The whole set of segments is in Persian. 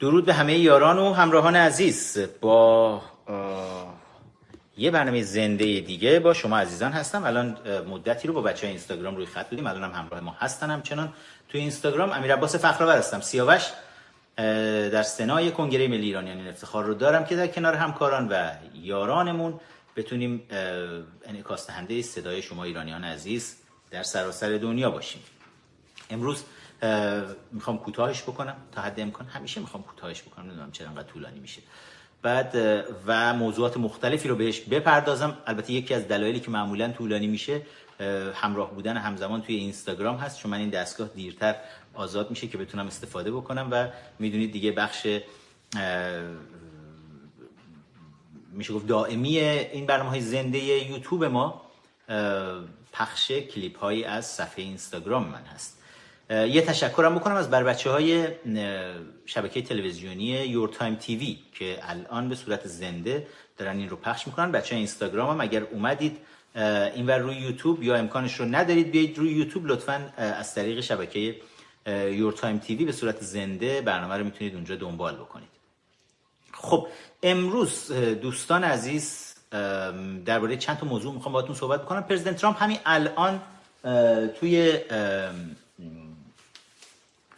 درود به همه یاران و همراهان عزیز. با یه برنامه زنده دیگه با شما عزیزان هستم. الان مدتی رو با بچه های اینستاگرام روی خط بودیم. الان هم همراه ما هستن. همچنان توی اینستاگرام امیر عباس فخرآور هستم. سیاوش در سنای کنگره ملی ایرانیان این افتخار رو دارم که در کنار همکاران و یارانمون بتونیم انعکاس دهنده صدای شما ایرانیان عزیز در سراسر دنیا باشیم. امروز می‌خوام کوتاهش بکنم تا حد امکان. همیشه می‌خوام کوتاهش بکنم نمی‌دونم چرا انقدر طولانی میشه. بعد و موضوعات مختلفی رو بهش بپردازم. البته یکی از دلایلی که معمولا طولانی میشه همراه بودن همزمان توی اینستاگرام هست. چون من این دستگاه دیرتر آزاد میشه که بتونم استفاده بکنم و می‌دونید دیگه بخش میشه گفت دائمی این برنامه های زنده یوتیوب ما پخش کلیپ هایی از صفحه اینستاگرام من هست. یه تشکرم بکنم از بر بچه های شبکه تلویزیونی Your Time TV که الان به صورت زنده دارن این رو پخش می‌کنن. بچه های اینستاگرام هم اگر اومدید این روی یوتیوب یا امکانش رو ندارید بیاید روی یوتیوب لطفا از طریق شبکه Your Time TV به صورت زنده برنامه رو می‌تونید اونجا دنبال بکنید. خب امروز دوستان عزیز درباره چند تا موضوع می‌خوام باهاتون صحبت بکنم. پرزیدنت ترامپ همین الان توی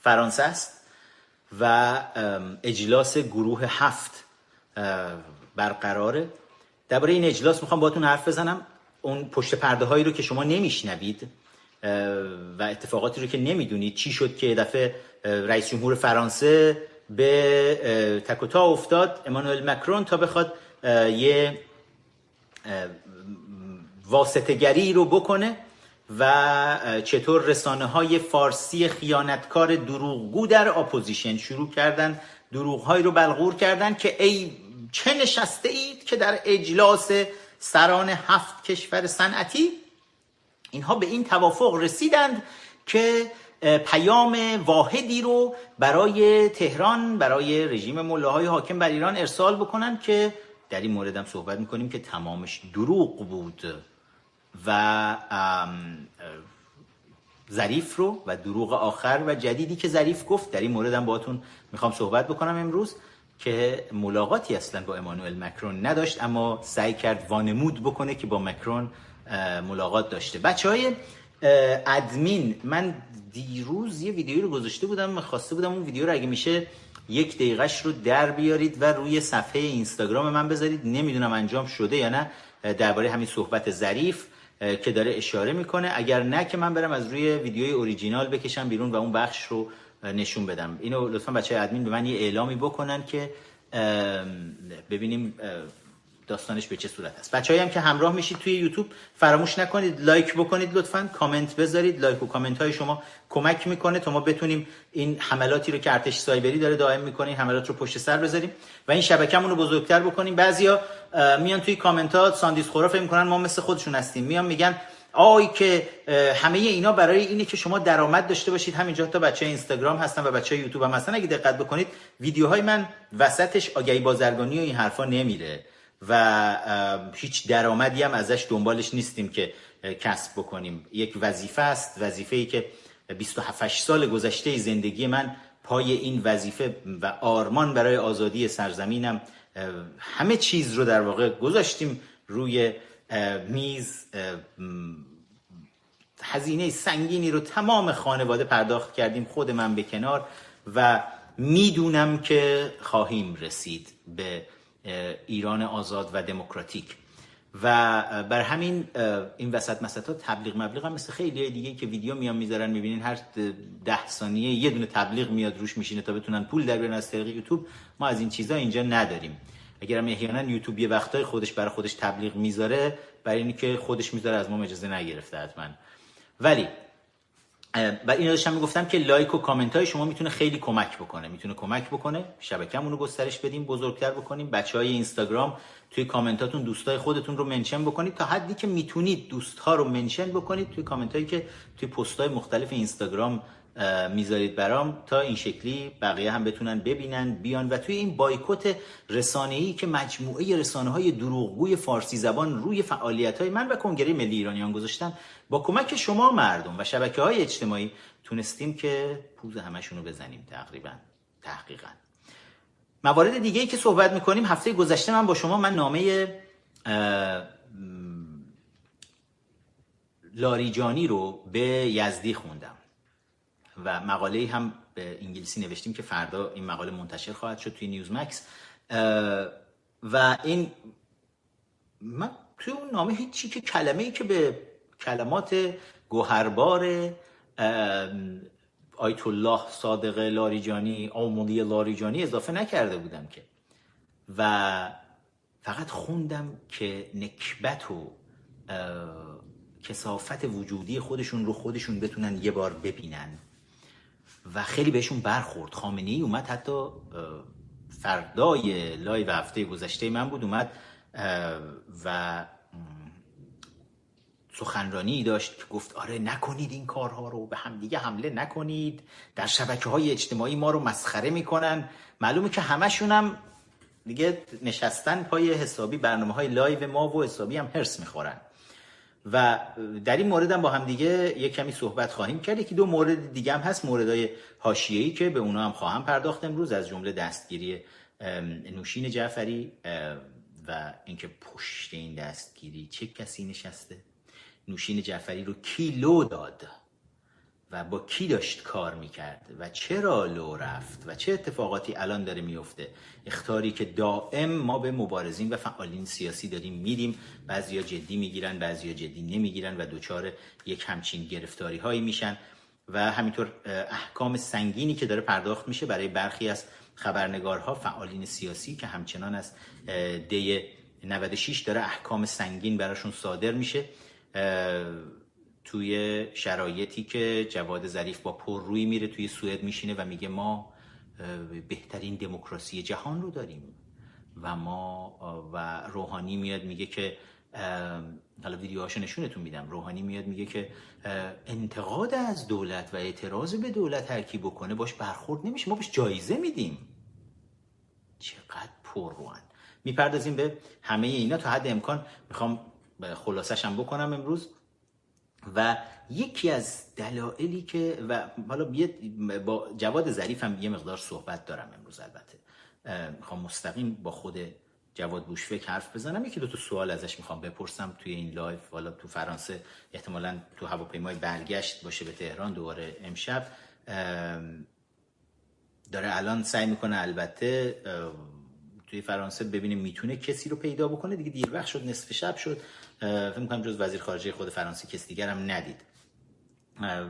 فرانسه است و اجلاس گروه هفت برقراره. درباره این اجلاس می‌خوام باهاتون حرف بزنم. اون پشت پرده هایی رو که شما نمیشنوید و اتفاقاتی رو که نمی‌دونید چی شد که دفعه رئیس جمهور فرانسه به تک‌وتا افتاد امانوئل مکرون تا بخواد یه واسطه‌گری رو بکنه. و چطور رسانه های فارسی خیانتکار دروغگو در اپوزیشن شروع کردن دروغهایی رو بلغور کردن که ای چه نشسته اید که در اجلاس سران هفت کشور صنعتی؟ اینها به این توافق رسیدند که پیام واحدی رو برای تهران برای رژیم ملاهای حاکم بر ایران ارسال بکنن که در این مورد هم صحبت می‌کنیم که تمامش دروغ بود. و ظریف رو و دروغ آخر و جدیدی که ظریف گفت. در این مورد هم باهاتون می‌خوام صحبت بکنم امروز که ملاقاتی اصلا با امانوئل مکرون نداشت اما سعی کرد وانمود بکنه که با مکرون ملاقات داشته. بچه های ادمین من دیروز یه ویدیو رو گذاشته بودم خواسته بودم اون ویدیو رو اگه میشه یک دقیقش رو در بیارید و روی صفحه اینستاگرام من بذارید. نمی‌دونم انجام شده یا نه. درباره همین صحبت ظریف. که داره اشاره می‌کنه. اگر نه که من برم از روی ویدیوی اوریجینال بکشم بیرون و اون بخش رو نشون بدم. اینو لطفا بچه ادمین به من یه اعلامی بکنن که ببینیم داستانش به چه صورت است. بچه‌ای هم که همراه میشید توی یوتیوب فراموش نکنید لایک بکنید لطفا کامنت بذارید. لایک و کامنت های شما کمک می‌کنه تا ما بتونیم این حملاتی رو که ارتش سایبری داره دائم می‌کنه این حملات رو پشت سر بذاریم و این شبکه‌مون رو بزرگتر بکنیم. بعضیا میان توی کامنت ها ساندیس خورا فکر می‌کنن ما مثل خودشون هستیم. میان میگن آی که همه اینا برای اینه که شما درآمد داشته باشید. همینجا تا بچه اینستاگرام هستن و بچه یوتیوب هم هستن. اگه دقت بکنید ویدیوهای من وسطش آگهی بازرگانی و این حرفا نمیره. و هیچ درآمدی هم ازش دنبالش نیستیم که کسب بکنیم. یک وظیفه است وظیفه ای که 27 سال گذشته زندگی من پای این وظیفه و آرمان برای آزادی سرزمینم همه چیز رو در واقع گذاشتیم روی میز هزینه سنگینی رو تمام خانواده پرداخت کردیم خود من به کنار و می‌دونم که خواهیم رسید به ایران آزاد و دموکراتیک. و بر همین این وسط مسطا تبلیغ مبلیغ هم مثل خیلی دیگه که ویدیو میان می‌ذارن می‌بینین هر ده ثانیه یه دونه تبلیغ میاد روش میشینه تا بتونن پول در بیارن از طریق یوتیوب. ما از این چیزا اینجا نداریم. اگر هم احیانا یوتیوب یه وقتای خودش برای خودش تبلیغ می‌ذاره برای اینکه خودش می‌ذاره از ما اجازه نگرفته حتما. ولی و اینو داشتم می‌گفتم که لایک و کامنت های شما می‌تونه خیلی کمک بکنه. می‌تونه کمک بکنه. شبکه‌مون رو گسترش بدیم بزرگتر بکنیم. بچه های اینستاگرام توی کامنتاتون دوستای خودتون رو منشن بکنید تا حدی که می‌تونید دوست ها رو منشن بکنید توی کامنت هایی که توی پست های مختلف اینستاگرام می‌ذارید برام تا این شکلی بقیه هم بتونن ببینن بیان. و توی این بایکوت ای که مجموعه رسانه های دروغگوی فارسی زبان روی فعالیت های من و کنگره ملی ایرانیان گذاشتن با کمک شما مردم و شبکه های اجتماعی تونستیم که پوز همشون رو بزنیم تقریبا تحقیقا. موارد دیگه ای که صحبت می‌کنیم هفته گذشته من با شما من نامه لاریجانی رو به یزدی خوندم. و مقاله هم به انگلیسی نوشتیم که فردا این مقاله منتشر خواهد شد توی نیوز مکس و این من توی اون نامه هیچی که کلمه ای که به کلمات گوهربار آیت الله صادق لاریجانی آمولی لاریجانی اضافه نکرده بودم که. و فقط خوندم که نکبت و کسافت وجودی خودشون رو خودشون بتونن یه بار ببینن. و خیلی بهشون برخورد. خامنه ای اومد حتی فردای لایو هفته گذشته من بود اومد و سخنرانی داشت که گفت آره نکنید این کارها رو به همدیگه حمله نکنید. در شبکه های اجتماعی ما رو مسخره می‌کنن. معلومه که همشون هم دیگه نشستن پای حسابی برنامه های لایو ما و حسابی هم حرص می‌خورن. و در این مورد هم با هم دیگه یک کمی صحبت خواهیم کرد. یکی دو مورد دیگه هم هست موردهای حاشیه‌ای که به اونا هم خواهم پرداخت امروز از جمله دستگیری نوشین جعفری و اینکه پشت این دستگیری چه کسی نشسته. نوشین جعفری رو کی لو داد. و با کی داشت کار می‌کرد و چرا لو رفت و چه اتفاقاتی الان داره میفته اختاری که دائم ما به مبارزین و فعالین سیاسی داریم میدیم. بعضیا جدی می‌گیرن بعضیا جدی نمی‌گیرن و دوچار یک همچین گرفتاری هایی میشن. و همینطور احکام سنگینی که داره پرداخت میشه برای برخی از خبرنگارها فعالین سیاسی که همچنان از دی 96 داره احکام سنگین براشون صادر میشه. توی شرایطی که جواد ظریف با پر روی میره توی سوئد میشینه و میگه ما بهترین دموکراسی جهان رو داریم. و ما و روحانی میاد میگه که حالا ویدیوهاشو نشونتون میدم. روحانی میاد میگه که انتقاد از دولت و اعتراض به دولت هر کی بکنه باش برخورد نمیشه ما باش جایزه میدیم. چقدر پر روان می‌پردازیم به همه اینا تا حد امکان. می‌خوام خلاصش هم بکنم امروز. و یکی از دلایلی که و حالا با جواد ظریف هم یه مقدار صحبت دارم امروز البته. می‌خوام مستقیم با خود جواد بوشفک حرف بزنم. یکی دو تا سوال ازش می‌خوام بپرسم. توی این لایو حالا تو فرانسه احتمالا تو هواپیمای برگشت باشه به تهران دوباره امشب. داره الان سعی می‌کنه البته توی فرانسه ببینه می‌تونه کسی رو پیدا بکنه. دیگه دیر وقت شد نصف شب شد. فکر می‌کنم جز وزیر خارجه خود فرانسه کسی دیگر هم ندید.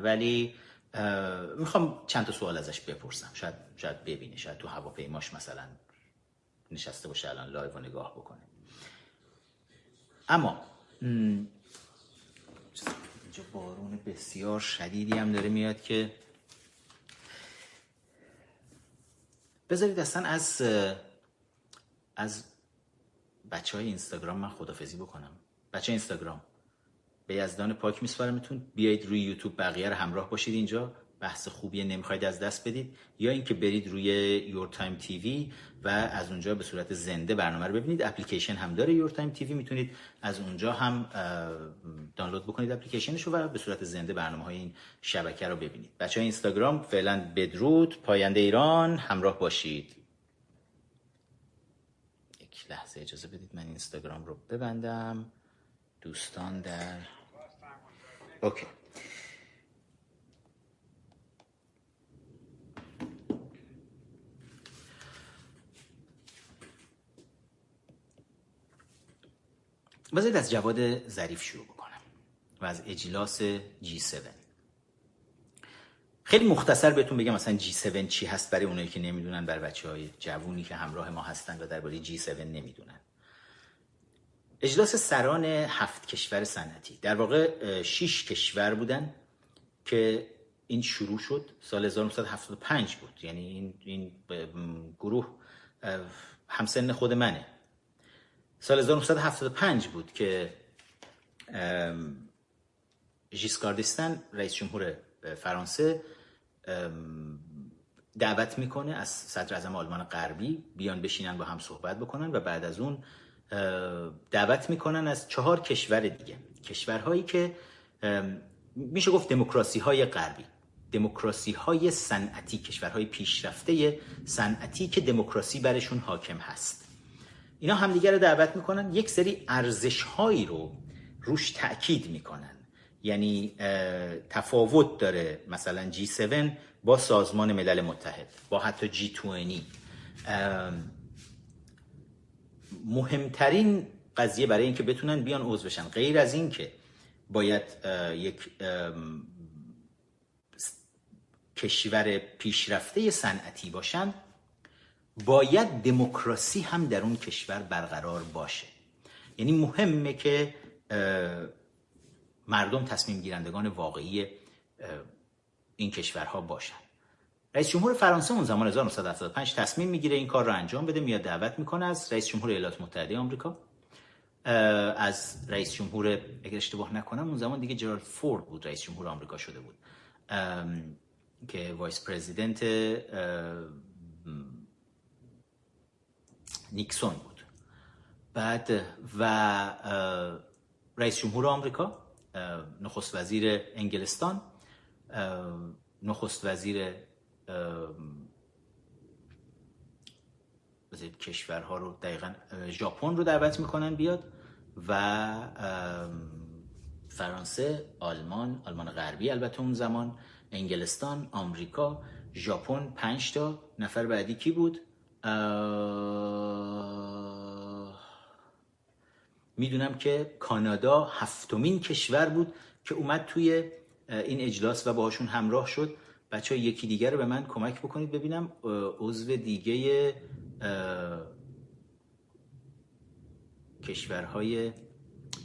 ولی می‌خوام چند تا سوال ازش بپرسم. شاید شاید ببینه شاید تو هواپیماش مثلا نشسته باشه الان لایو و نگاه بکنه. اما اینجا بارون بسیار شدیدی هم داره میاد که بذارید اصلا از از بچه های اینستاگرام من خدافظی بکنم. بچه اینستاگرام. به یزدان پاک میسپارمتون. بیایید روی یوتیوب بقیه رو همراه باشید اینجا. بحث خوبیه نمی‌خواید از دست بدید. یا اینکه برید روی Your Time TV و از اونجا به صورت زنده برنامه رو ببینید. اپلیکیشن هم داره Your Time TV. می‌تونید از اونجا هم دانلود بکنید اپلیکیشنش و به صورت زنده برنامه های این شبکه رو ببینید. بچه اینستاگرام فعلا بدرود. پاینده ایران. همراه باشید. یک لحظه اجازه بدید من اینستاگرام رو ببندم. دوستان در okay. بذارید از جواد ظریف شروع بکنم و از اجلاس G7 خیلی مختصر بهتون بگم مثلا G7 چی هست برای اونایی که نمی‌دونن برای بچه های جوونی که همراه ما هستن و درباره G7 نمی‌دونن. اجلاس سران هفت کشور صنعتی. در واقع شش کشور بودن که این شروع شد سال 1975 بود. یعنی این, این گروه همسن خود منه. سال 1975 بود که ژیسکاردستان رئیس جمهور فرانسه دعوت می‌کنه از صدر اعظم آلمان غربی بیان بشینن با هم صحبت بکنن و بعد از اون دعوت می‌کنن از چهار کشور دیگه. کشورهایی که میشه گفت دموکراسی های غربی. دموکراسی های صنعتی کشورهای پیشرفته صنعتی که دموکراسی برشون حاکم هست. اینا همدیگر رو دعوت می‌کنن یک سری ارزش هایی رو روش تاکید می‌کنن. یعنی تفاوت داره مثلا G7 با سازمان ملل متحد با حتی G20 مهمترین قضیه برای اینکه بتونن بیان عضو بشن. غیر از این که باید یک کشور پیشرفته صنعتی باشن باید دموکراسی هم در اون کشور برقرار باشه. یعنی مهمه که مردم تصمیم گیرندگان واقعی این کشورها باشن. رئیس جمهور فرانسه اون زمان 1975 تصمیم می‌گیره این کار رو انجام بده میاد دعوت می‌کنه از رئیس جمهور ایالات متحده آمریکا. از رئیس جمهور اگر اشتباه نکنم اون زمان دیگه جرالد فورد بود رئیس جمهور آمریکا شده بود. که vice president نیکسون بود. بعد و رئیس جمهور آمریکا نخست وزیر انگلستان نخست وزیر کشورها رو دقیقا ژاپن رو دعوت می‌کنن بیاد و فرانسه آلمان آلمان غربی البته اون زمان انگلستان آمریکا ژاپن پنج تا نفر بعدی کی بود؟ می‌دونم که کانادا هفتمین کشور بود که اومد توی این اجلاس و باهاشون همراه شد. بچه ها یکی دیگر رو به من کمک بکنید ببینم عضو دیگه کشورهای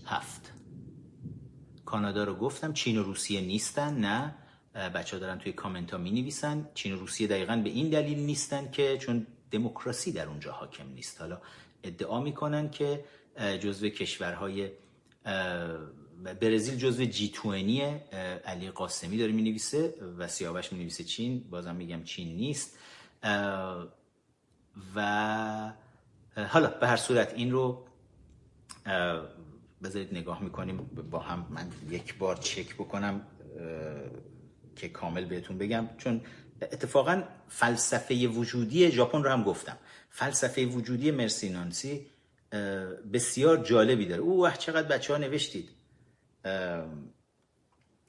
هفت. کانادا رو گفتم چین و روسیه نیستن نه. بچه ها دارن توی کامنت ها می نویسن چین و روسیه دقیقا به این دلیل نیستن که چون دموکراسی در اونجا حاکم نیست. حالا ادعا می‌کنن که جزو کشورهای برزیل جزو جی توینی علی قاسمی داره می نویسه و سیاوش می نویسه چین. بازم میگم چین نیست. و حالا به هر صورت این رو بذارید نگاه می‌کنیم. با هم من یک بار چک بکنم که کامل بهتون بگم. چون اتفاقا فلسفه وجودی ژاپن رو هم گفتم. فلسفه وجودی مرسینانسی بسیار جالبی داره. اوه چقدر بچه ها نوشتید.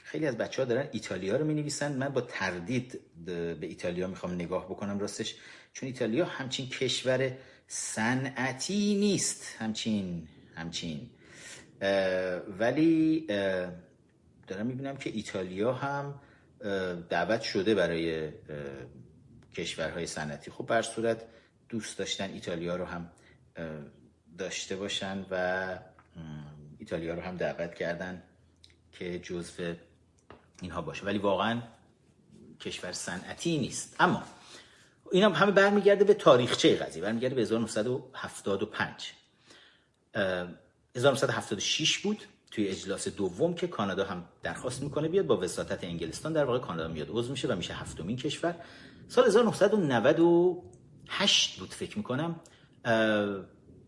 خیلی از بچه ها دارن ایتالیا رو می نویسن من با تردید به ایتالیا می‌خوام نگاه بکنم راستش چون ایتالیا همچین کشور صنعتی نیست. همچین همچین. ولی دارم می‌بینم که ایتالیا هم دعوت شده برای کشورهای صنعتی. خب بر صورت دوست داشتن ایتالیا رو هم داشته باشن و ایتالیا رو هم دعوت کردن که جزو اینها باشه. ولی واقعا کشور صنعتی نیست. اما این هم همه برمیگرده به تاریخچه قضیه. برمیگرده به 1975 1976 بود توی اجلاس دوم که کانادا هم درخواست می‌کنه بیاد با وساطت انگلستان. در واقع کانادا میاد عضو میشه و میشه هفتمین کشور. سال 1998 بود فکر می‌کنم.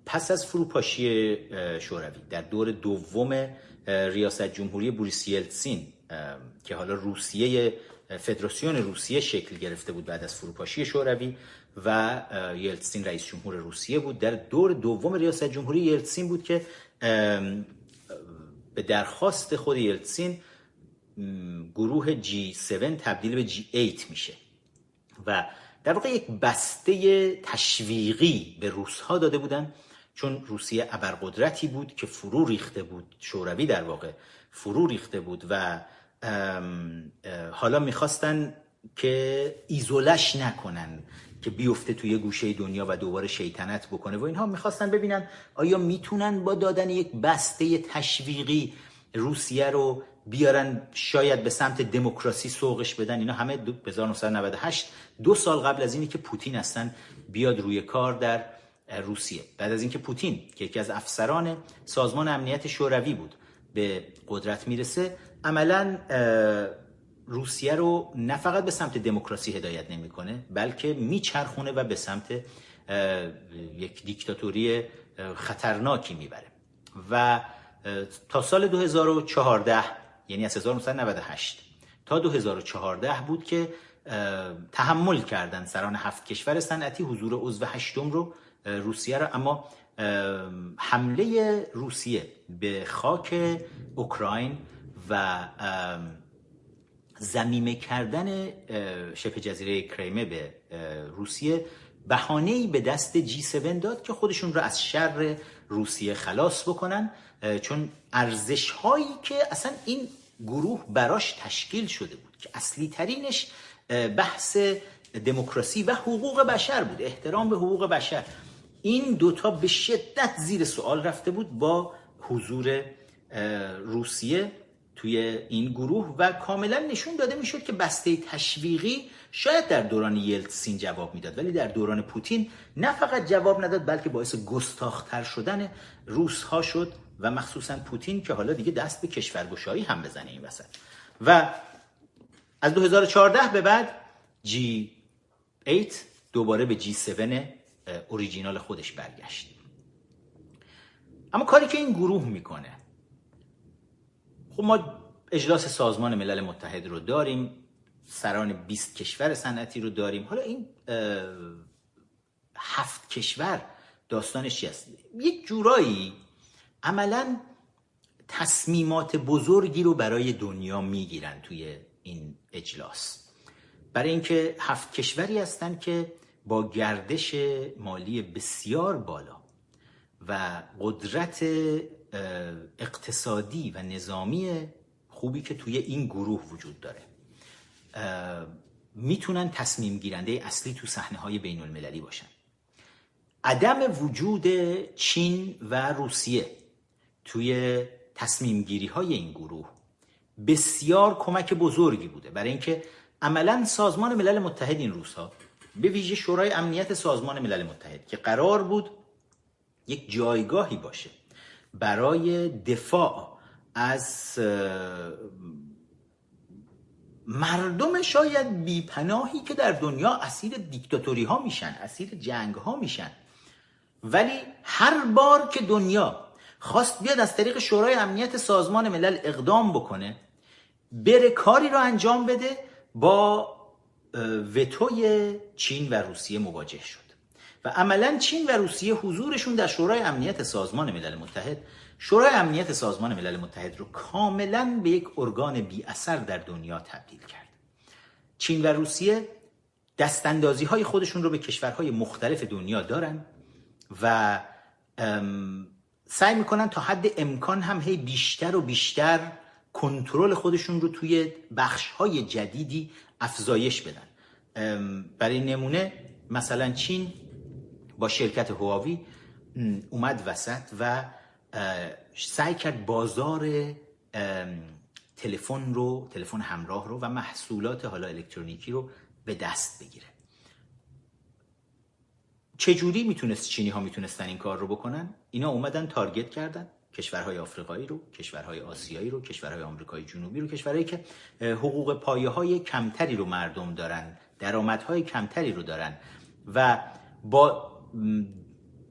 پس از فروپاشی شوروی در دور دوم ریاست جمهوری بوریس یلتسین که حالا روسیه فدراسیون روسیه شکل گرفته بود بعد از فروپاشی شوروی و یلتسین رئیس جمهور روسیه بود. در دور دوم ریاست جمهوری یلتسین بود که به درخواست خود یلتسین گروه G7 تبدیل به G8 میشه و در واقع یک بسته تشویقی به روس ها داده بودن. چون روسیه ابرقدرتی بود که فرو ریخته بود شوروی در واقع فرو ریخته بود و حالا می‌خواستن که ایزولش نکنن که بیفته توی گوشه دنیا و دوباره شیطنت بکنه و اینها. می‌خواستن ببینن آیا می‌تونن با دادن یک بسته تشویقی روسیه رو بیارن شاید به سمت دموکراسی سوقش بدن. اینا همه 1998 دو سال قبل از اینی که پوتین هستن بیاد روی کار در روسیه. بعد از اینکه پوتین که یکی از افسران سازمان امنیت شوروی بود به قدرت می‌رسه عملا روسیه رو نه فقط به سمت دموکراسی هدایت نمی‌کنه بلکه میچرخونه و به سمت یک دیکتاتوری خطرناکی می‌بره. و تا سال 2014 یعنی از 1998 تا 2014 بود که تحمل کردن سران هفت کشور صنعتی حضور عضو هشتم رو روسیه رو. اما حمله روسیه به خاک اوکراین و زمیمه کردن شبه جزیره کریمه به روسیه بهانه‌ای به دست جی 7 داد که خودشون رو از شر روسیه خلاص بکنن چون ارزش هایی که اصلا این گروه براش تشکیل شده بود که اصلی ترینش بحث دموکراسی و حقوق بشر بود احترام به حقوق بشر. این دوتا به شدت زیر سوال رفته بود با حضور روسیه توی این گروه و کاملا نشون داده می‌شد که بسته تشویقی شاید در دوران یلتسین جواب می‌داد. ولی در دوران پوتین نه فقط جواب نداد بلکه باعث گستاختر شدن روس ها شد و مخصوصا پوتین که حالا دیگه دست به کشورگشایی هم بزنه این وسط. و از 2014 به بعد جی 8 دوباره به جی 7 اوریجینال خودش برگشت. اما کاری که این گروه می‌کنه خب ما اجلاس سازمان ملل متحد رو داریم سران 20 کشور صنعتی رو داریم. حالا این هفت کشور داستانش چی است؟ یک جورایی عملا تصمیمات بزرگی رو برای دنیا می‌گیرن توی این اجلاس. برای اینکه هفت کشوری هستن که با گردش مالی بسیار بالا و قدرت اقتصادی و نظامی خوبی که توی این گروه وجود داره. می‌تونن تصمیم گیرنده اصلی تو صحنه های بین المللی باشن. عدم وجود چین و روسیه توی تصمیم گیری های این گروه بسیار کمک بزرگی بوده. برای اینکه عملا سازمان ملل متحد این روزها به ویژه شورای امنیت سازمان ملل متحد که قرار بود یک جایگاهی باشه برای دفاع از مردم شاید بیپناهی که در دنیا اسیر دیکتاتوری ها میشن اسیر جنگ ها میشن. ولی هر بار که دنیا خواست بیاد از طریق شورای امنیت سازمان ملل اقدام بکنه بره کاری رو انجام بده با وتوی چین و روسیه مواجه شد. و عملا چین و روسیه حضورشون در شورای امنیت سازمان ملل متحد شورای امنیت سازمان ملل متحد رو کاملا به یک ارگان بی اثر در دنیا تبدیل کرد. چین و روسیه دستاندازی های خودشون رو به کشورهای مختلف دنیا دارن و سعی می‌کنن تا حد امکان هم هی بیشتر و بیشتر کنترل خودشون رو توی بخش های جدیدی افزایش بدن. برای نمونه مثلا چین با شرکت هواوی اومد وسط و سعی کرد بازار تلفن رو تلفن همراه رو و محصولات حالا الکترونیکی رو به دست بگیره. چجوری می‌تونست چینی ها می‌تونستن این کار رو بکنن؟ اینا اومدن تارگت کردن کشورهای آفریقایی رو کشورهای آسیایی رو کشورهای آمریکای جنوبی رو کشورهایی که حقوق پایه های کمتری رو مردم دارن. درآمدهای کمتری رو دارن و با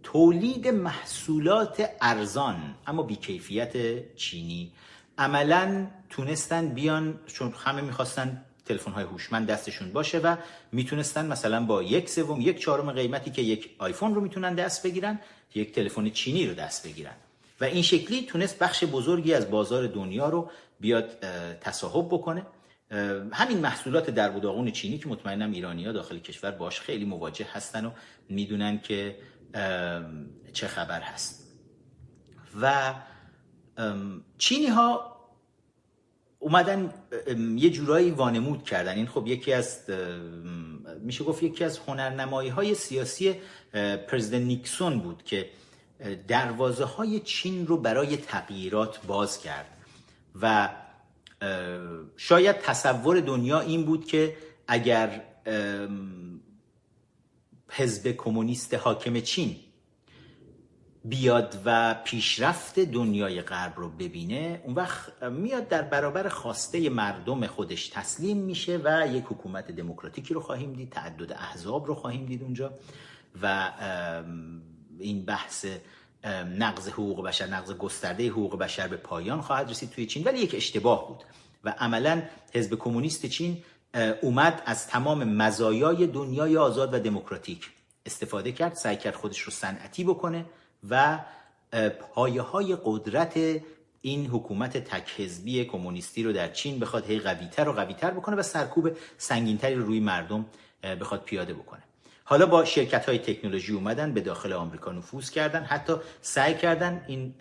تولید محصولات ارزان اما بیکیفیت چینی عملا تونستن بیان چون همه می‌خواستن تلفن های هوشمند دستشون باشه و می‌تونستن مثلا با یک سوم یک چهارم قیمتی که یک آیفون رو می‌تونن دست بگیرن یک تلفن چینی رو دست بگیرن. و این شکلی تونست بخش بزرگی از بازار دنیا رو بیاد تصاحب بکنه. همین محصولات در بوداغون چینی که مطمئنم ایرانی ها داخل کشور باش خیلی مواجه هستن و می‌دونن که چه خبر هست. و چینی ها اومدن یه جورایی وانمود کردن. این خب یکی از میشه گفت یکی از هنرنمایی های سیاسی پرزیدنت نیکسون بود که دروازه های چین رو برای تغییرات باز کرد. و شاید تصور دنیا این بود که اگر حزب کمونیست حاکم چین بیاد و پیشرفت دنیای غرب رو ببینه اون وقت میاد در برابر خواسته مردم خودش تسلیم میشه و یک حکومت دموکراتیکی رو خواهیم دید تعدد احزاب رو خواهیم دید اونجا و این بحث نقض حقوق بشر نقض گسترده حقوق بشر به پایان خواهد رسید توی چین ولی یک اشتباه بود. و عملا حزب کمونیست چین اومد از تمام مزایای دنیای آزاد و دموکراتیک استفاده کرد سعی کرد خودش رو صنعتی بکنه و پایه های قدرت این حکومت تک حزبی کمونیستی رو در چین بخواد هی قویتر و قویتر بکنه و سرکوب سنگینتری رو روی مردم بخواد پیاده بکنه. حالا با شرکت های تکنولوژی اومدن به داخل آمریکا نفوذ کردن حتی سعی کردن این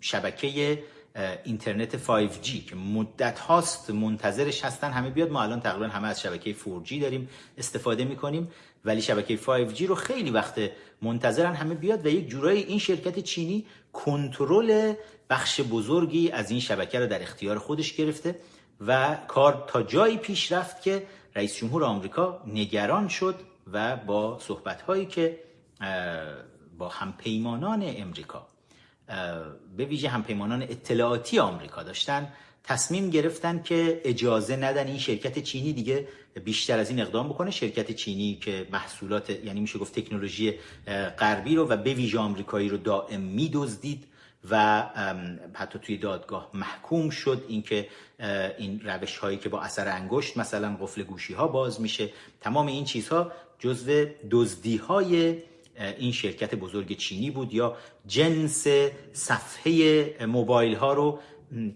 شبکه اینترنت 5G که مدت هاست منتظرش هستن همه بیاد. ما الان تقریبا همه از شبکه 4G داریم استفاده می‌کنیم ولی شبکه 5G رو خیلی وقت منتظرن همه بیاد و یک جورایی این شرکت چینی کنترل بخش بزرگی از این شبکه رو در اختیار خودش گرفته و کار تا جایی پیش رفت که رئیس جمهور آمریکا نگران شد و با صحبت هایی که با همپیمانان امریکا به ویژه همپیمانان اطلاعاتی آمریکا داشتن تصمیم گرفتن که اجازه ندن این شرکت چینی دیگه بیشتر از این اقدام بکنه. شرکت چینی که محصولات یعنی میشه گفت تکنولوژی غربی رو و به ویژه آمریکایی رو دائم میدزدید. و حتی توی دادگاه محکوم شد. اینکه این روش هایی که با اثر انگشت مثلا قفل گوشی ها باز میشه. تمام این چیزها جزو دزدی های این شرکت بزرگ چینی بود یا جنس صفحه موبایل ها رو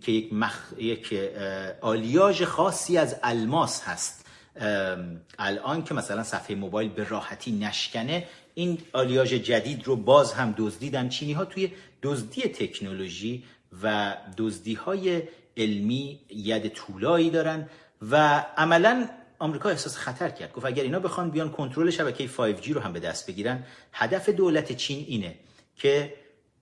که یک, مخ... یک آلیاژ خاصی از الماس هست. الان که مثلا صفحه موبایل به راحتی نشکنه این آلیاژ جدید رو باز هم دزدیدن چینی ها توی دزدی تکنولوژی و دزدی های علمی ید طولایی دارن و عملا آمریکا احساس خطر کرد. گفت اگر اینا بخوان بیان کنترل شبکه 5G رو هم به دست بگیرن هدف دولت چین اینه که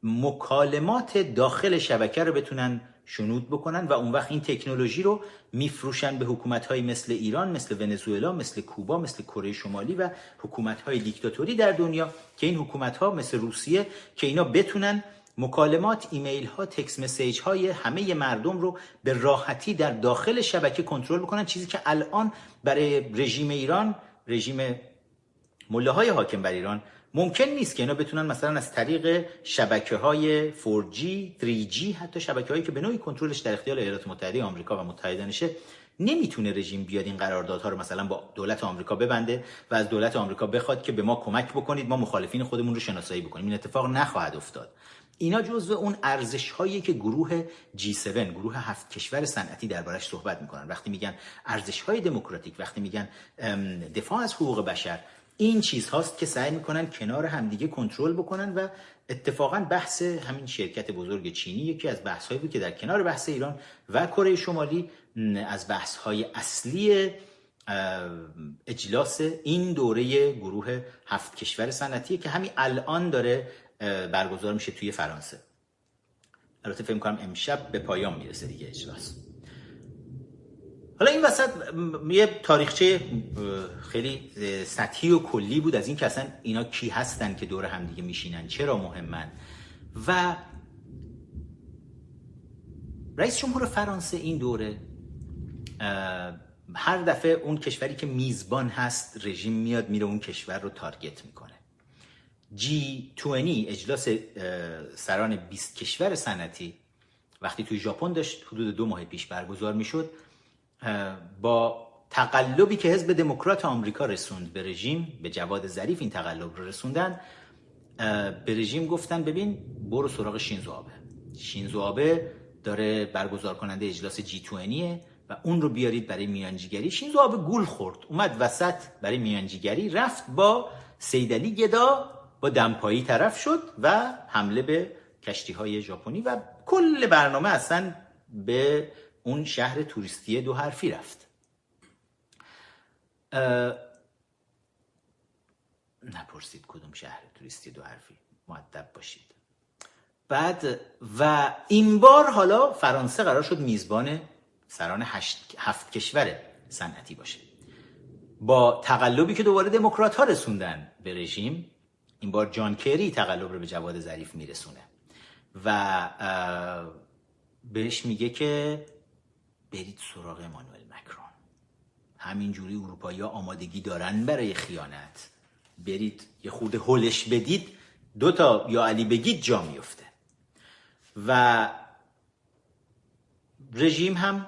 مکالمات داخل شبکه رو بتونن شنود بکنن و اون وقت این تکنولوژی رو میفروشن به حکومت مثل ایران مثل ونزوئلا مثل کوبا مثل کره شمالی و حکومت های دیکتاتوری در دنیا که این حکومت ها مثل روسیه که اینا بتونن مکالمات ایمیل ها تکس مسیج های همه مردم رو به راحتی در داخل شبکه کنترل بکنن چیزی که الان برای رژیم ایران رژیم مله های حاکم بر ایران ممکن نیست که اینا بتونن مثلا از طریق شبکه های 4G 3G حتی شبکه هایی که به نوعی کنترلش در اختیار ایالات متحده آمریکا و متحدانشه نمی‌تونه رژیم بیاد این قراردادها رو مثلا با دولت آمریکا ببنده و از دولت آمریکا بخواد که به ما کمک بکنید ما مخالفین خودمون رو شناسایی بکنیم. این اتفاق نخواهد افتاد. اینا جزو اون ارزش هایی که گروه G7 گروه هفت کشور صنعتی دربارش صحبت می‌کنن. وقتی میگن ارزش های دموکراتیک وقتی میگن دفاع از حقوق بشر این چیز هاست که سعی می‌کنن کنار همدیگه کنترل بکنن و اتفاقا بحث همین شرکت بزرگ چینی یکی از بحث بود که در کنار بحث ایران و کره شمالی از بحث های اصلی اجلاس این دوره گروه هفت کشور صنعتی که همین الان داره برگزار میشه توی فرانسه. البته فکر کنم امشب به پایان می‌رسه دیگه اجلاس حالا این وسط یه تاریخچه خیلی سطحی و کلی بود از این که اصلا اینا کی هستن که دور هم دیگه میشینن چرا مهمن؟ و رئیس جمهور فرانسه این دوره هر دفعه اون کشوری که میزبان هست رژیم میاد میره اون کشور رو تارگت می‌کنه. G20 اجلاس سران 20 کشور صنعتی وقتی توی ژاپن داشت حدود دو ماه پیش برگزار می‌شد با تقلبی که حزب دموکرات آمریکا رسوند به رژیم به جواد ظریف این تقلب رو رسوندن به رژیم گفتن ببین برو سراغ شینزو آبه شینزو آبه داره برگزار کننده اجلاس جی 20 و اون رو بیارید برای میانجیگری. شینزو آبه گول خورد. اومد وسط برای میانجیگری رفت با سیدلی گدا با دمپایی طرف شد و حمله به کشتی های ژاپنی و کل برنامه اصلا به اون شهر توریستی دو حرفی رفت. نپرسید کدوم شهر توریستی دو حرفی. معدب باشید. بعد و این بار حالا فرانسه قرار شد میزبان سران هشت، هفت کشور صنعتی باشه. با تقلبی که دوباره دموکرات ها رسوندن به رژیم این بار جان کری تقلب رو به جواد ظریف میرسونه. و بهش میگه که برید سراغ امانوئل مکرون. همینجوری اروپایی آمادگی دارن برای خیانت. برید یه خود هلش بدید دو تا یا علی بگید جا میفته و رژیم هم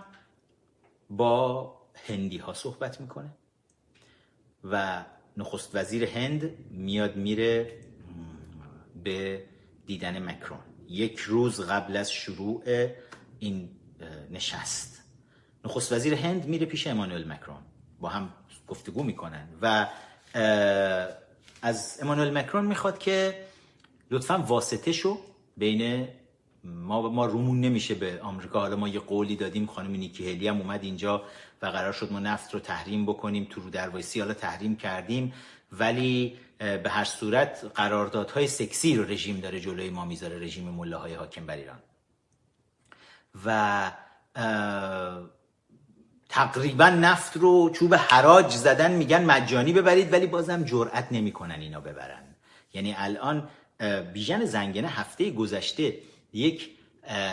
با هندی ها صحبت می‌کنه و نخست وزیر هند میاد میره به دیدن مکرون. یک روز قبل از شروع این نشست. نخست وزیر هند میره پیش امانوئل مکرون. با هم گفتگو می‌کنن و از امانوئل مکرون می‌خواد که لطفا واسطه شو بین ما ما رومون نمیشه به آمریکا. حالا ما یه قولی دادیم خانم نیکی هلی هم اومد اینجا و قرار شد ما نفت رو تحریم بکنیم تو رو دروایسی حالا تحریم کردیم ولی به هر صورت قراردادهای سکسی رو رژیم داره جلوی ما می‌ذاره رژیم ملاهای حاکم بر ایران. و تقریبا نفت رو چوب حراج زدن میگن مجانی ببرید ولی بازم جرأت نمی‌کنن اینا ببرن. یعنی الان بیژن زنگنه هفته گذشته یک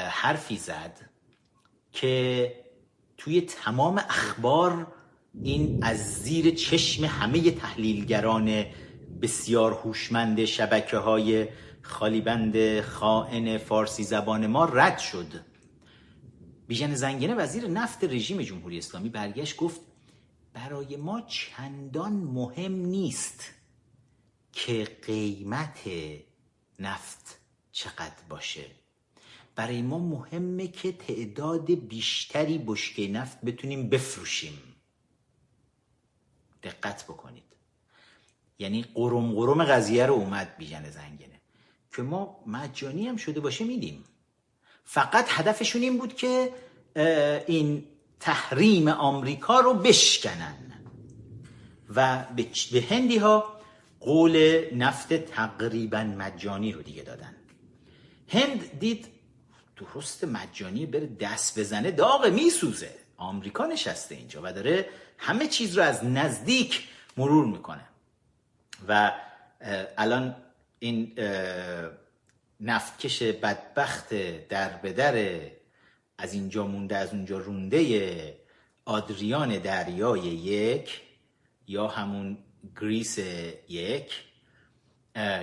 حرفی زد که توی تمام اخبار این از زیر چشم همه تحلیلگران بسیار هوشمند شبکه های خالیبند خائن فارسی زبان ما رد شد. بیژن زنگنه وزیر نفت رژیم جمهوری اسلامی برگشت گفت برای ما چندان مهم نیست که قیمت نفت چقدر باشه. برای ما مهمه که تعداد بیشتری بشکه نفت بتونیم بفروشیم. دقت بکنید. یعنی قرم قرم قضیه رو اومد بیژن زنگنه. که ما مجانی هم شده باشه میدیم. فقط هدفشون این بود که این تحریم آمریکا رو بشکنن. و به هندی ها قول نفت تقریبا مجانی رو دیگه دادن. هند دید درست مجانی بره دست بزنه داغ میسوزه. آمریکا نشسته اینجا و داره همه چیز رو از نزدیک مرور می‌کنه. و الان این نفتکش بدبخت در بدر از اینجا مونده از اونجا رونده آدریان دریای یک یا همون گریس یک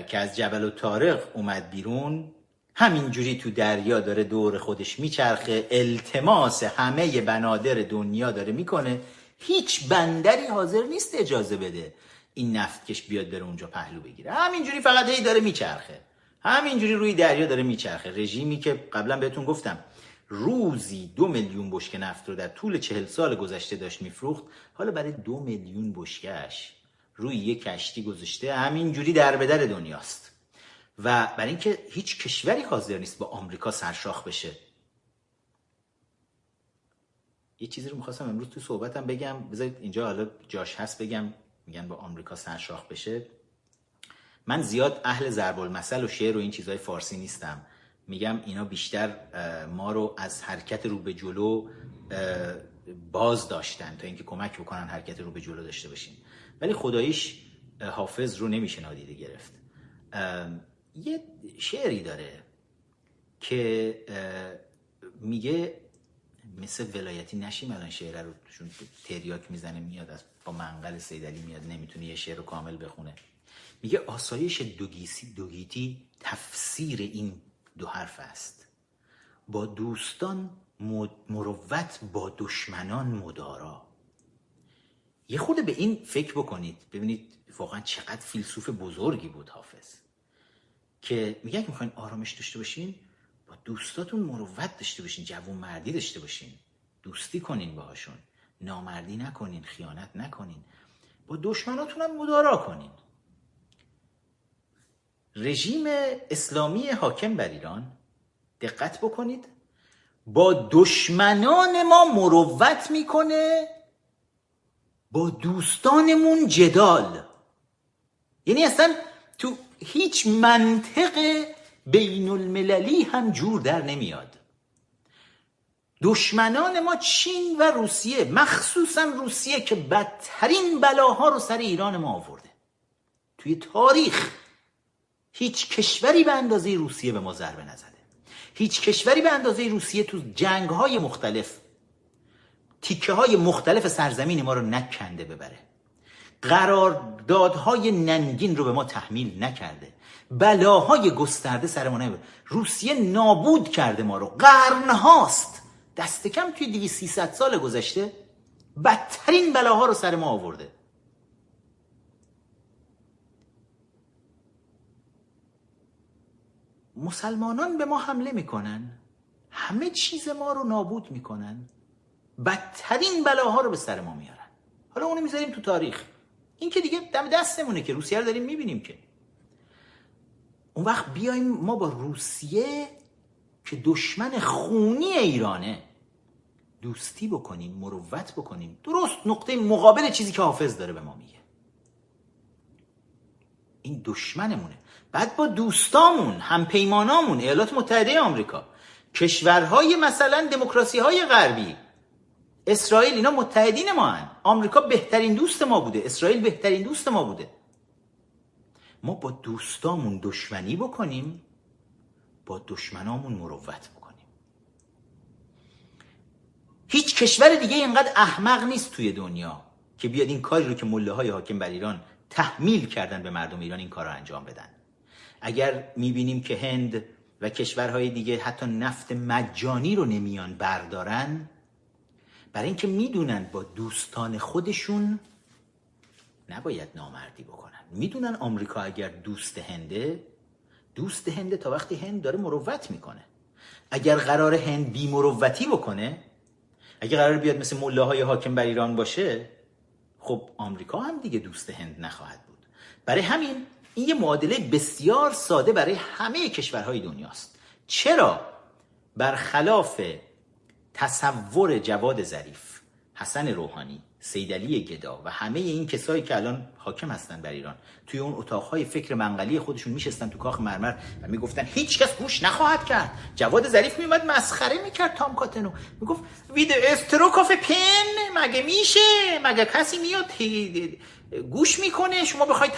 که از جبل و تارق اومد بیرون همینجوری تو دریا داره دور خودش میچرخه التماس همه بنادر دنیا داره می‌کنه. هیچ بندری حاضر نیست اجازه بده این نفتکش بیاد بره اونجا پهلو بگیره. همینجوری فقط هی داره میچرخه. همینجوری روی دریا داره میچرخه. رژیمی که قبلا بهتون گفتم روزی دو میلیون بشکه نفت رو در طول چهل سال گذشته داشت میفروخت. حالا برای دو میلیون بشکهش روی یک کشتی گذاشته همینجوری در بدر دنیاست. و برای اینکه هیچ کشوری حاضر نیست با آمریکا سرشاخ بشه. یه چیزی رو می‌خواستم امروز تو صحبتم بگم. بذارید اینجا حالا جاش هست بگم. میگن با آمریکا سرشاخ بشه. من زیاد اهل ضرب المثل و شعر و این چیزهای فارسی نیستم. میگم اینا بیشتر ما رو از حرکت رو به جلو باز داشتن تا اینکه کمک بکنن حرکت رو به جلو داشته باشیم. ولی خداییش حافظ رو نمیشه نادیده گرفت یه شعری داره که میگه مثل ولایتی نشیم الان شعر رو چون تریاک می‌زنه میاد از با منقل سیدلی میاد نمی‌تونه یه شعر رو کامل بخونه. میگه آسایش دوگیسی دوگیتی تفسیر این دو حرف است. با دوستان مروت با دشمنان مدارا. یه خود به این فکر بکنید ببینید واقعا چقدر فیلسوف بزرگی بود حافظ. که میگه که می‌خواین آرامش داشته باشین با دوستاتون مروت داشته باشین جوون مردی داشته باشین. دوستی کنین باهاشون. نامردی نکنین خیانت نکنین. با دشمناتون هم مدارا کنین. رژیم اسلامی حاکم بر ایران دقت بکنید. با دشمنان ما مروت می‌کنه. با دوستانمون جدال. یعنی اصلا هیچ منطق بین المللی هم جور در نمیاد. دشمنان ما چین و روسیه مخصوصا روسیه که بدترین بلاها رو سر ایران ما آورده. توی تاریخ هیچ کشوری به اندازه روسیه به ما ضربه نزده. هیچ کشوری به اندازه روسیه تو جنگ های مختلف تیکه های مختلف سرزمین ما رو نکنده ببره. قراردادهای ننگین رو به ما تحمیل نکرده. بلاهای گسترده سر ما نبره روسیه نابود کرده ما رو. قرن هاست دست کم توی دیگه 300 سال گذشته بدترین بلاها رو سر ما آورده. مسلمانان به ما حمله می‌کنن. همه چیز ما رو نابود می‌کنن. بدترین بلاها رو به سر ما میارن. حالا اونو می‌ذاریم تو تاریخ. این که دیگه دم دستمونه که روسیه رو داریم می‌بینیم که. اون وقت بیایم ما با روسیه که دشمن خونی ایرانه دوستی بکنیم مروت بکنیم. درست نقطه مقابل چیزی که حافظ داره به ما میگه. این دشمنمونه. بعد با دوستامون همپیمانامون ایالات متحده آمریکا کشورهای مثلا دموکراسی های غربی اسرائیل اینا متحدین ما هن. آمریکا بهترین دوست ما بوده. اسرائیل بهترین دوست ما بوده. ما با دوستامون دشمنی بکنیم با دشمنامون مروت بکنیم. هیچ کشور دیگه اینقدر احمق نیست توی دنیا که بیاد این کاری رو که مله های حاکم بر ایران تحمیل کردن به مردم ایران این کار رو انجام بدن. اگر می‌بینیم که هند و کشورهای دیگه حتی نفت مجانی رو نمیان بردارن برای اینکه می‌دونن با دوستان خودشون نباید نامردی بکنن. می‌دونن آمریکا اگر دوست هنده دوست هنده تا وقتی هند داره مروت می‌کنه. اگر قرار هند بی مروتی بکنه اگر قرار بیاد مثل ملاهای حاکم بر ایران باشه خب آمریکا هم دیگه دوست هند نخواهد بود. برای همین این یه معادله بسیار ساده برای همه کشورهای دنیاست. چرا؟ برخلاف تصور جواد ظریف حسن روحانی سیدلی گدا و همه این کسایی که الان حاکم هستن بر ایران. توی اون اتاقهای فکر منقلی خودشون میشستن تو کاخ مرمر و می‌گفتن هیچ کس گوش نخواهد کرد. جواد ظریف میومد مسخره می‌کرد تام کاتنو. می‌گفت وید استروک آف پن مگه میشه؟ مگه کسی میاد گوش می‌کنه؟ شما بخوای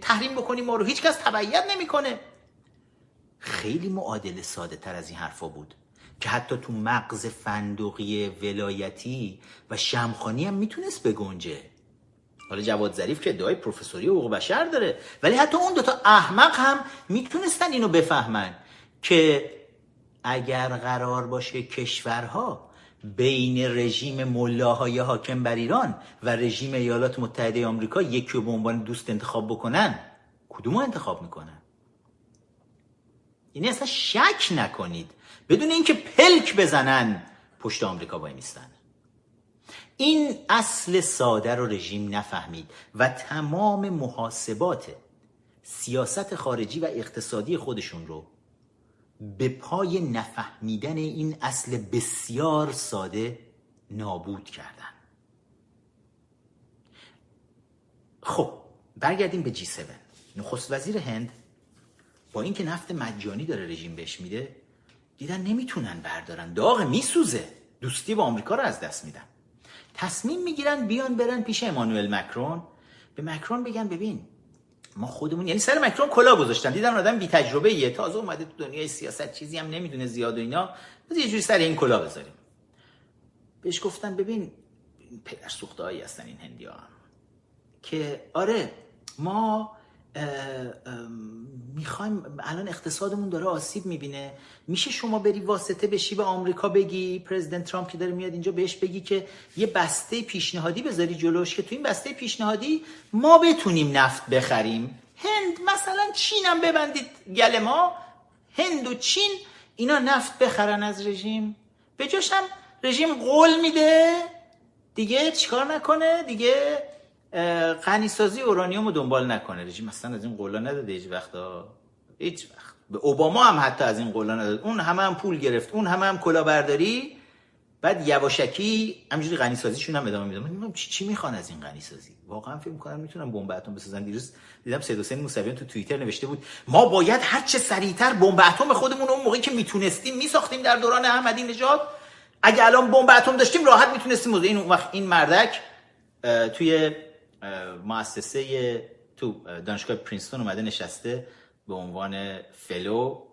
تحریم بکنی ما رو؟ هیچ کس تبعیت نمی‌کنه. خیلی معادل ساده تر از این حرفا بود. که حتی تو مغز فندقی ولایتی و شمخانی هم می‌تونست بگنجه. حالا جواد ظریف که ادعای پروفسوری حقوق بشر داره ولی حتی اون دوتا احمق هم می‌تونستن اینو بفهمن که اگر قرار باشه کشورها بین رژیم ملاهای حاکم بر ایران و رژیم ایالات متحده آمریکا یکی رو به عنوان دوست انتخاب بکنن کدوم انتخاب می‌کنن؟ یعنی اصلا شک نکنید بدون اینکه پلک بزنن پشت آمریکا وای میستن. این اصل ساده رو رژیم نفهمید و تمام محاسبات سیاست خارجی و اقتصادی خودشون رو به پای نفهمیدن این اصل بسیار ساده نابود کردن. خب برگردیم به جی 7 نخست وزیر هند با اینکه نفت مجانی داره رژیم بهش میده دیدن نمی‌تونن بردارن. داغ میسوزه. دوستی با آمریکا رو از دست میدن. تصمیم می‌گیرن بیان برن پیش امانوئل مکرون. به مکرون بگن ببین ما خودمون یعنی سر مکرون کلا گذاشتن. دیدن آدم بی تجربه یه تازه اومده تو دنیای سیاست چیزی هم نمی‌دونه زیاد و اینا. بذار یه جوری سر این کلا بذاریم. بهش گفتن ببین پدر سوخته هستن این هندی ها که آره ما می‌خوایم الان اقتصادمون داره آسیب می‌بینه. میشه شما بری واسطه بشی به آمریکا بگی پرزیدنت ترامپ که داره میاد اینجا بهش بگی که یه بسته پیشنهادی بذاری جلوش که تو این بسته پیشنهادی ما بتونیم نفت بخریم. هند مثلا چینم ببندید گل ما. هند و چین اینا نفت بخرن از رژیم. به جاشم رژیم قول میده. دیگه چیکار نکنه؟ دیگه غنیسازی اورانیوم رو دنبال نکنه. رژیم اصلا از این قولا نداده هیچ وقتا. هیچ وقت به اوباما هم حتی از این قولا نداد اون همه هم پول گرفت. اون همه هم کلاهبرداری. بعد یواشکی همینجوری غنی سازیشون هم ادامه میدم چی چی می‌خوان از این غنی سازی واقعا فکر می‌کنم می‌تونن بمب اتم بسازن. دیروز دیدم سید حسین موسویان تو توییتر نوشته بود ما باید هر چه سریعتر بمب اتم خودمون اون موقعی که می‌تونستیم میساختیم در دوران احمدی نژاد. اگه الان بمب اتم داشتیم راحت می‌تونستیم. این وقت این مردک توی مؤسسه تو دانشگاه پرینستون اومده نشسته به عنوان فلو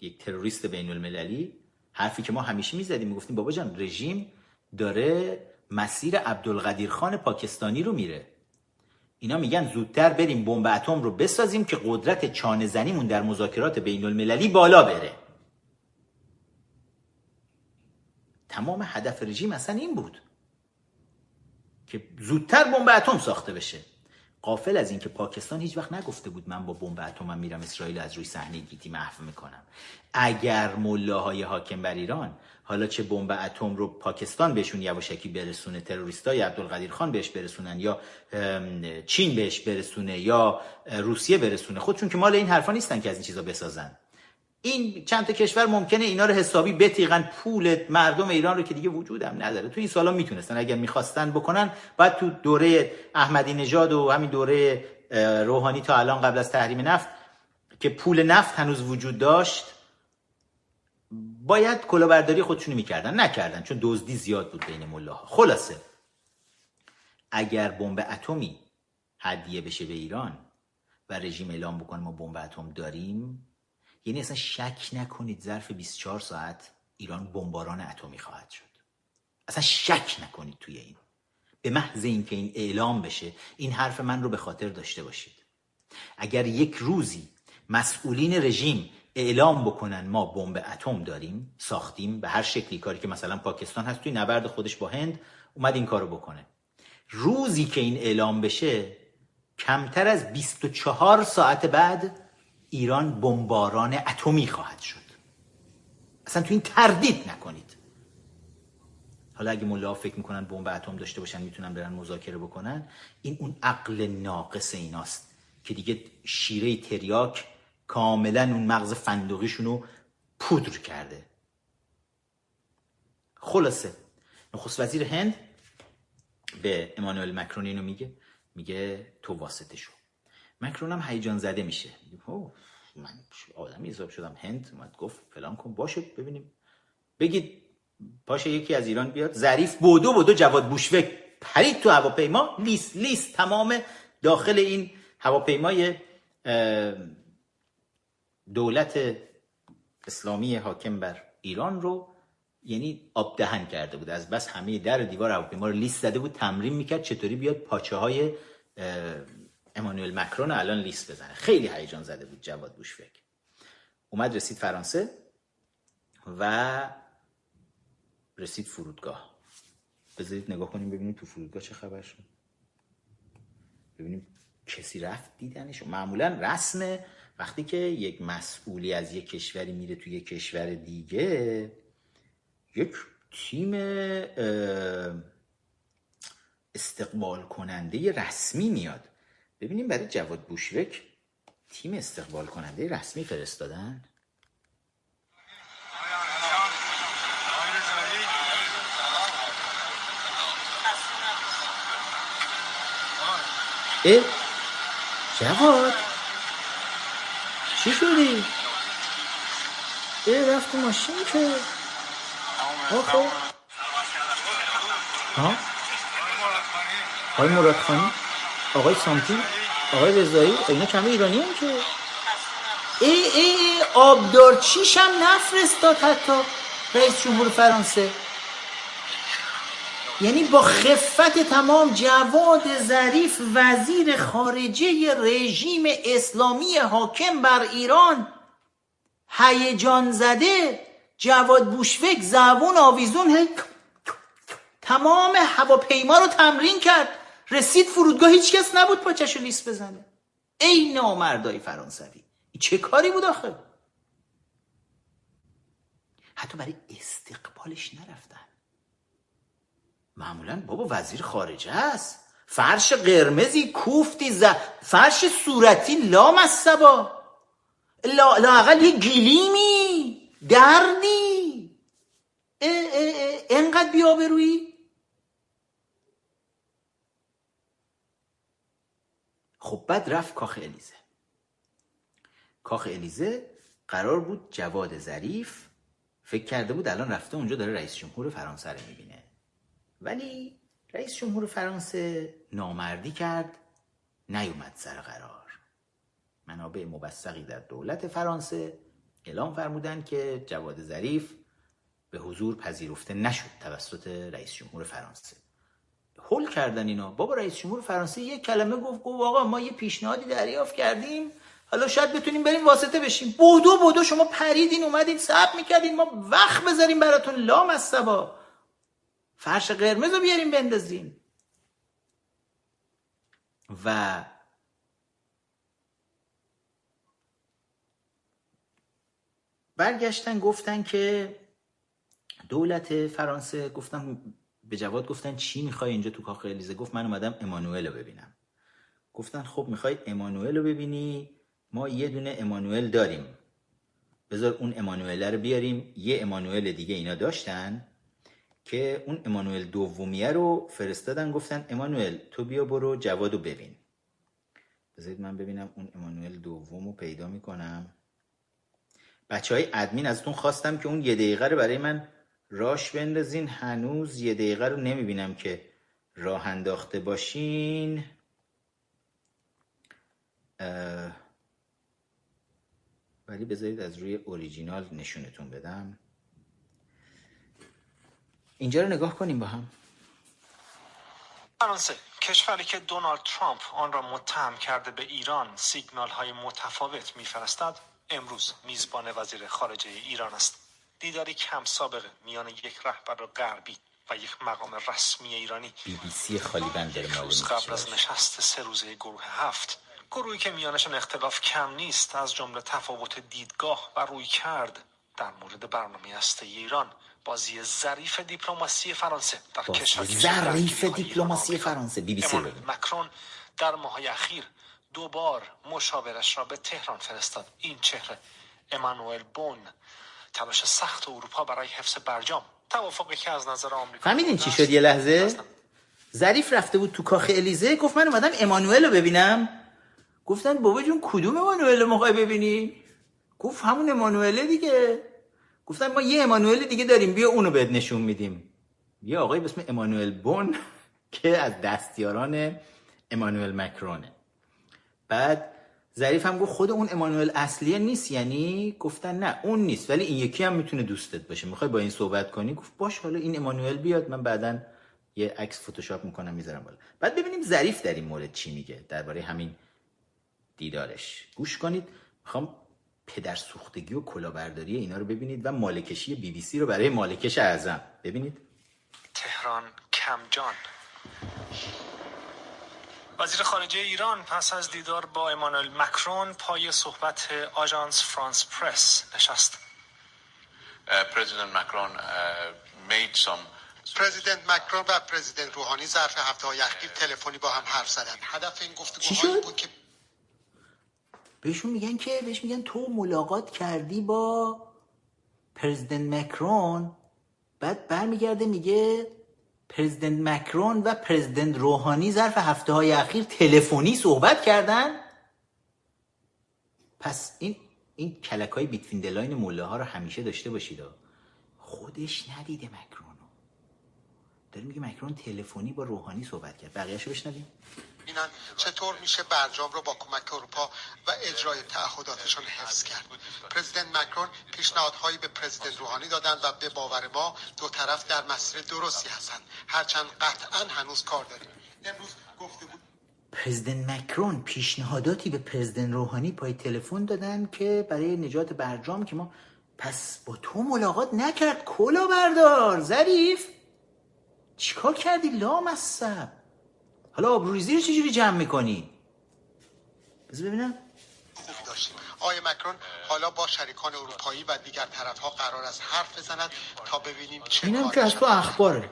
یک تروریست بین المللی حرفی که ما همیشه می‌زدیم می‌گفتیم بابا جان رژیم داره مسیر عبدالقدیر خان پاکستانی رو میره. اینا میگن زودتر بریم بمب اتم رو بسازیم که قدرت چانه زنیمون در مذاکرات بین المللی بالا بره. تمام هدف رژیم اصلا این بود. که زودتر بمب اتم ساخته بشه. قافل از اینکه پاکستان هیچ وقت نگفته بود من با بمب اتمم میرم اسرائیل از روی صحنه گیتی محو می‌کنم. اگر ملاهای حاکم بر ایران حالا چه بمب اتم رو پاکستان بهشون یواشکی برسونه تروریستای عبدالقدیر خان بهش برسونن یا چین بهش برسونه یا روسیه برسونه خودشون که مال این حرفا نیستن که از این چیزا بسازن. این چند تا کشور ممکنه اینا رو حسابی بتیغن پول مردم ایران رو که دیگه وجودم نداره. تو این سالا می‌تونستن. اگر می‌خواستن بکنن باید تو دوره احمدی نژاد و همین دوره روحانی تا الان قبل از تحریم نفت که پول نفت هنوز وجود داشت باید کلاهبرداری خودشونو می‌کردن. نکردن چون دزدی زیاد بود بین ملاها. خلاصه اگر بمب اتمی هدیه بشه به ایران و رژیم اعلام بکنه ما بمب اتم داریم یعنی اصلا شک نکنید ظرف 24 ساعت ایران بمباران اتمی خواهد شد. اصلا شک نکنید توی این. به محض اینکه این اعلام بشه این حرف من رو به خاطر داشته باشید. اگر یک روزی مسئولین رژیم اعلام بکنن ما بمب اتم داریم ساختیم به هر شکلی کاری که مثلا پاکستان هست توی نبرد خودش با هند اومد این کارو بکنه. روزی که این اعلام بشه کمتر از 24 ساعت بعد ایران بمباران اتمی خواهد شد. اصلا تو این تردید نکنید. حالا اگه ملا فکر می‌کنن بمب اتم داشته باشن می‌تونن برن مذاکره بکنن این اون عقل ناقص ایناست که دیگه شیره تریاک کاملا اون مغز فندقیشون رو پودر کرده. خلاصه نخست وزیر هند به امانوئل مکرون اینو میگه میگه تو واسطه شو. مکرون هم هیجان زده میشه. من آدمی حساب شدم. هند اومد گفت فلان کن باشه ببینیم. بگید پاشه یکی از ایران بیاد. ظریف بودو بودو جواد بوشوک پرید تو هواپیما. لیست لیست تمام داخل این هواپیمای دولت اسلامی حاکم بر ایران رو یعنی آب دهن کرده بود. از بس همه در دیوار هواپیما رو لیست زده بود تمرین می‌کرد چطوری بیاد پاچه های امانوئل مکرون الان لیست بزنه. خیلی هیجان زده بود جواد بوشفک. اومد رسید فرانسه و رسید فرودگاه. بذارید نگاه کنیم ببینیم تو فرودگاه چه خبر شد ببینیم کسی رفت دیدنش معمولا رسم وقتی که یک مسئولی از یک کشوری میره تو یک کشور دیگه یک تیم استقبال کننده رسمی میاد. ببینیم برای جواد بوشوک تیم استقبال کننده رسمی فرستادن اه جواد چی شدی؟ اه رفت ماشین که آخه ها؟ آقای مراد خانی؟ آقای سامتی؟ آقای رضایی؟ اینا کمی ایرانی هم که ای ای ای آبدارچیش هم نفرستاد حتی رئیس جمهور فرانسه یعنی با خفت تمام جواد ظریف وزیر خارجه رژیم اسلامی حاکم بر ایران هیجان زده جواد بوشوک زبون آویزون تمام هواپیما رو تمرین کرد رسید فرودگاه هیچ کس نبود پاچشو لیست بزنه. ای نامردای فرانسوی. چه کاری بود آخه؟ حتی برای استقبالش نرفتن. معمولا بابا وزیر خارجه است. فرش قرمزی کوفتی ز... فرش صورتی لام از سبا. لا... لاقل یه گلیمی. دردی انقدر بیابرویی. خب بعد رفت کاخ الیزه. کاخ الیزه قرار بود جواد ظریف فکر کرده بود الان رفته اونجا داره رئیس جمهور فرانسه رو می‌بینه. ولی رئیس جمهور فرانسه نامردی کرد نیومد سر قرار. منابع مبسقی در دولت فرانسه اعلام فرمودن که جواد ظریف به حضور پذیرفته نشد توسط رئیس جمهور فرانسه. هول کردن اینا. بابا رئیس جمهور فرانسه یک کلمه گفت گفت آقا ما یه پیشنهادی دریافت کردیم. حالا شاید بتونیم بریم واسطه بشیم. بودو بودو شما پریدین اومدین صبر می‌کردین. ما وقت بذاریم براتون. لام از سبا فرش قرمز رو بیاریم بندازیم. و برگشتن گفتن که دولت فرانسه گفتن به جواد گفتن چی می‌خوای اینجا تو کاخ الیزه گفت من اومدم امانوئل رو ببینم. گفتن خب می‌خوای امانوئل رو ببینی؟ ما یه دونه امانوئل داریم. بذار اون امانوئل رو بیاریم. یه امانوئل دیگه اینا داشتن که اون امانوئل دومیه رو فرستادن گفتن امانوئل تو بیا برو جواد رو ببین. بذارید من ببینم اون امانوئل دوم رو پیدا می‌کنم. بچه های ادمین ازتون خواستم که اون یه دقیقه رو برای من راش بندازین. هنوز یه دقیقه رو نمی‌بینم که راه انداخته باشین. ولی بذارید از روی اوریجینال نشونتون بدم. اینجا رو نگاه کنیم با هم. فرانسه کشوری که دونالد ترامپ آن را متهم کرده به ایران سیگنال های متفاوت میفرستد امروز میزبان وزیر خارجه ایران است. دیداری کم سابقه میان یک رهبر غربی و یک مقام رسمی ایرانی. بی بی سی خالی بندر قبل از نشست سه روزه گروه هفت گروهی که میانشان اختلاف کم نیست از جمله تفاوت دیدگاه و روی کرد در مورد برنامه هسته ایران. بازی ظریف دیپلماسی فرانسه در کشور ظریف دیپلماسی فرانسه. بی بی سی مکرون در ماه اخیر دوبار مشاورش را به تهران فرستاد. این چهره امانوئل بون تلاش سخت اروپا برای حفظ برجام. توافقی که از نظر آمریکا فهمیدین چی شد یه لحظه؟ ظریف رفته بود تو کاخ الیزه گفت من اومدم امانوئل رو ببینم. گفتن بابا جون کدوم امانوئل رو می‌خوای ببینی؟ گفت همون امانوئل دیگه. گفتن ما یه امانوئل دیگه داریم بیا اونو بهت نشون میدیم. یه آقای به اسم امانوئل بون که از دستیاران امانوئل مکرونه. بعد ظریف هم گفت خود اون امانوئل اصلیه نیست یعنی گفتن نه اون نیست. ولی این یکی هم می‌تونه دوستت باشه. می‌خوای با این صحبت کنی؟ گفت باش حالا این امانوئل بیاد من بعدا یه عکس فتوشاپ می‌کنم می‌ذارم بالا. بعد ببینیم ظریف در این مورد چی میگه درباره همین دیدارش. گوش کنید. می‌خوام پدر سوختگی و کلاهبرداری اینا رو ببینید و مالکشی بی بی سی رو برای مالکش اعظم. ببینید. تهران کمجان وزیر خارجه ایران پس از دیدار با امانوئل مکرون پای صحبت آژانس فرانس پرس نشست. پرزیدنت مکرون made some پرزیدنت مکرون و پرزیدنت روحانی ظرف هفته های اخیر تلفنی با هم حرف زدن. هدف این گفتگوهای بود که بهشون میگن که بهش میگن تو ملاقات کردی با پرزیدنت مکرون بعد برمیگرده میگه پرزیدنت مکرون و پرزیدنت روحانی ظرف هفته های اخیر تلفنی صحبت کردن. پس این این کلک های بیتوین دلاین موله ها رو همیشه داشته باشید خودش ندیده مکرونو. داره میگه مکرون تلفنی با روحانی صحبت کرد. بقیهشو بشنویم. ببینن چطور میشه برجام رو با کمک اروپا و اجرای تعهداتشان حفظ کرد. پرزیدنت مکرون پیشنهادهایی به پرزیدنت روحانی دادند و به باور ما دو طرف در مسیر درستی هستند. هرچند قطعا هنوز کار داریم. امروز گفته بود پرزیدنت مکرون پیشنهاداتی به پرزیدنت روحانی پای تلفن دادن که برای نجات برجام که ما پس با تو ملاقات نکرد. کلا بردار ظریف. چیکار کردی؟ لامصب. حالا آبروریزی رو چجوری جمع می‌کنی؟ بذار ببینم. داشتیم. آقای مکرون حالا با شریکان اروپایی و دیگر طرف ها قرار است حرف بزنند تا ببینیم چه اینم که از تو. اخباره.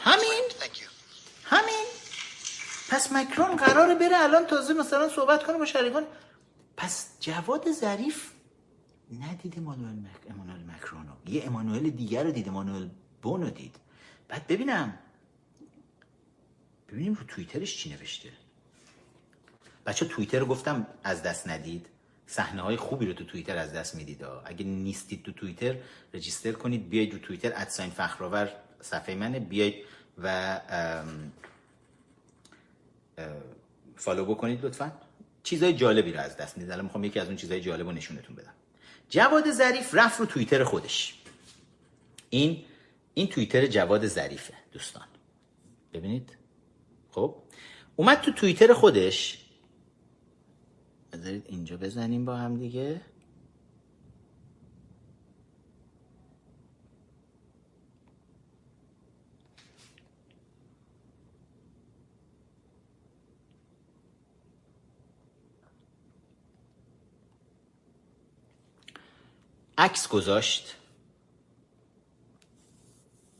همین؟ همین. پس مکرون قراره بره الان تازه مثلا صحبت کنه با شریکان. پس جواد ظریف ندید امانوئل مک... امانوئل مکرونو. یه امانوئل دیگر رو دید امانوئل بونو دید. بعد ببینم ببینیم رو توییترش چی نوشته. بچه توییتر گفتم از دست ندید. صحنه های خوبی رو تو توییتر از دست می‌دید. اگه نیستید تو توییتر رجیستر کنید بیاید رو توییتر ادساین فخرآور صفحه منه. بیاید و فالو بکنید لطفا. چیزای جالبی رو از دست می‌دید. الان می‌خوام یکی از اون چیزای جالب رو نشونتون بدم. جواد ظریف رفت رو توییتر خودش. این این توییتر جواد ظریفه دوستان. ببینید. خب اومد تو توییتر خودش. بذارید اینجا بزنیم با هم دیگه. عکس گذاشت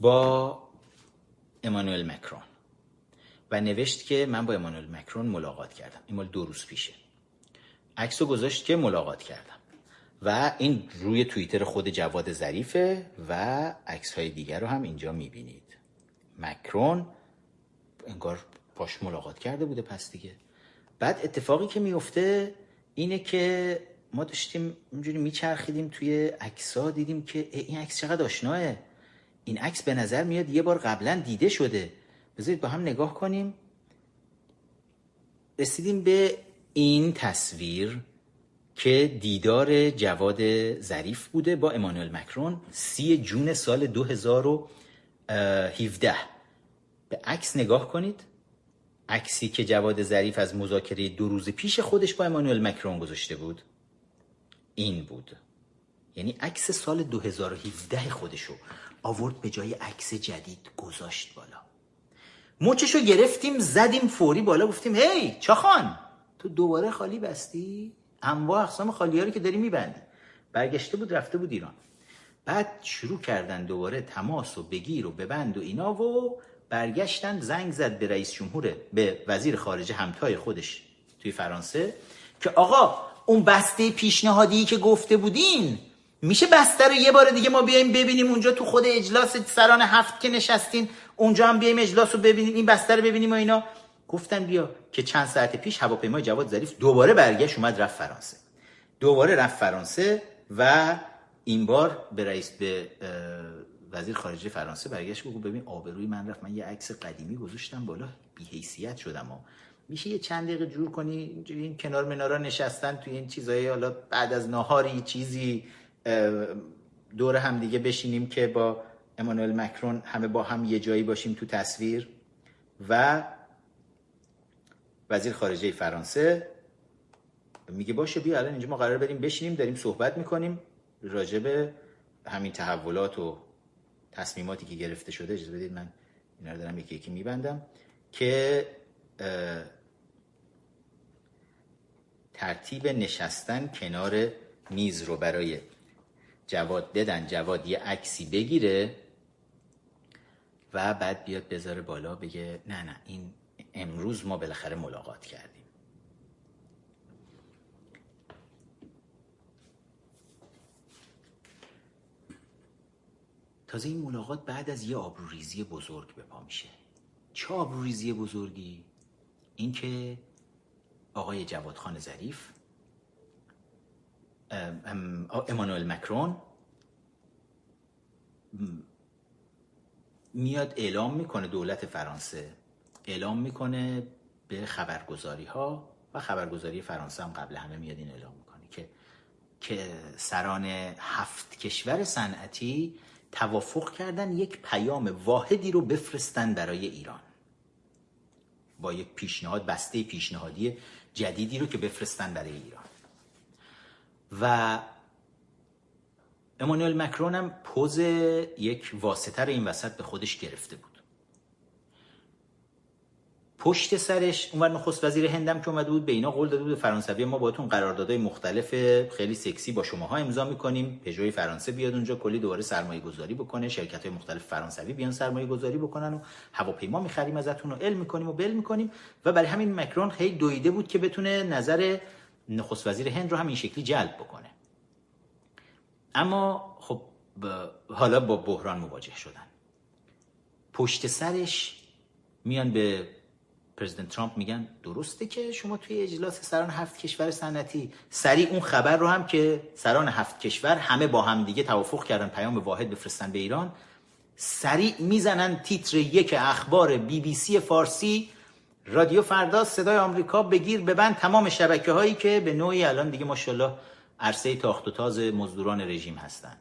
با امانوئل مکرون. و نوشت که من با امانوئل مکرون ملاقات کردم. این مال دو روز پیشه. عکس رو گذاشت که ملاقات کردم. و این روی توییتر خود جواد ظریفه و عکس های دیگر رو هم اینجا می‌بینید. مکرون انگار باش ملاقات کرده بوده پس دیگه. بعد اتفاقی که میفته اینه که ما داشتیم اونجوری میچرخیدیم توی عکسا دیدیم که این عکس چقدر آشناه. این عکس به نظر میاد یه بار قبلا دیده شده. بذارید با هم نگاه کنیم. رسیدیم به این تصویر که دیدار جواد ظریف بوده با امانوئل مکرون سی جون سال 2017 به عکس نگاه کنید. عکسی که جواد ظریف از مذاکره دو روز پیش خودش با امانوئل مکرون گذاشته بود این بود. یعنی عکس سال 2017 خودشو آورد به جای عکس جدید گذاشت بالا. مچشو گرفتیم زدیم فوری بالا گفتیم هی چاخان. تو دوباره خالی بستی؟ انواع اقسام خالیاری که داری میبندی. برگشته بود رفته بود ایران. بعد شروع کردن دوباره تماس و بگیر و ببند و اینا و برگشتن زنگ زد به رئیس جمهور به وزیر خارجه همتای خودش توی فرانسه که آقا اون بسته پیشنهادی که گفته بودین میشه بسته رو یه بار دیگه ما بیایم ببینیم اونجا تو خود اجلاس سران هفت که نشستین؟ اونجا هم بیایم اجلاس رو ببینیم این بسته رو ببینیم و اینا. گفتن بیا که چند ساعت پیش هواپیمای جواد ظریف دوباره برگشت اومد رفت فرانسه. دوباره رفت فرانسه و این بار به رئیس به وزیر خارجه فرانسه برگشت گفت ببین آبروی من رفت. من یه عکس قدیمی گذاشتم بالا بی‌حیثیت شدم و میشه یه چند دقیقه جور کنی این کنار منارا نشستن توی این چیزایی. حالا بعد از ناهاری چیزی دور هم دیگه بشینیم که با امانوئل مکرون همه با هم یه جایی باشیم تو تصویر. و وزیر خارجه فرانسه میگه باشه بیا الان اینجا ما قرار بریم بشینیم داریم صحبت می‌کنیم راجع به همین تحولات و تصمیماتی که گرفته شده. اجازه بدید من اینا رو دارم یکی یکی میبندم که ترتیب نشستن کنار میز رو برای جواد بدن جواد یه عکسی بگیره. و بعد بیاد بذاره بالا بگه نه نه این امروز ما بالاخره ملاقات کردیم تازه این ملاقات بعد از یه آبروریزی بزرگ به پا میشه چه آبروریزی بزرگی؟ اینکه آقای جواد خان ظریف امانوئل مکرون میاد اعلام می‌کنه دولت فرانسه. اعلام می‌کنه به خبرگزاری ها و خبرگزاری فرانسه هم قبل همه میاد این اعلام می‌کنه که که سران هفت کشور صنعتی توافق کردن یک پیام واحدی رو بفرستن برای ایران. با یک پیشنهاد بسته پیشنهادی جدیدی رو که بفرستن برای ایران. و امانوئل مکرون هم پوز یک واسطه رو این وسط به خودش گرفته بود. پشت سرش اونور نخست وزیر هندم که اومده بود به اینا قول داده بود فرانسوی ما باهاتون قراردادهای مختلف خیلی سکسی با شماها امضا می‌کنیم. پژوی فرانسه بیاد اونجا کلی دوباره سرمایه گذاری بکنه شرکت های مختلف فرانسوی بیان سرمایه گذاری بکنن و هواپیما می‌خریم ازتون و علم می‌کنیم و بل می‌کنیم. و برای همین مکرون خیلی دویده بود که بتونه نظر نخست وزیر هند رو هم این شکلی جلب بکنه. اما خب حالا با بحران مواجه شدن. پشت سرش میان به پرزیدنت ترامپ میگن درسته که شما توی اجلاس سران هفت کشور صنعتی سریع اون خبر رو هم که سران هفت کشور همه با هم دیگه توافق کردن پیام واحد بفرستن به ایران سریع می‌زنن تیتر یک اخبار بی بی سی فارسی رادیو فردا صدای آمریکا بگیر ببند تمام شبکه هایی که به نوعی الان دیگه ماشاءالله عرصه تاخت و تاز مزدوران رژیم هستن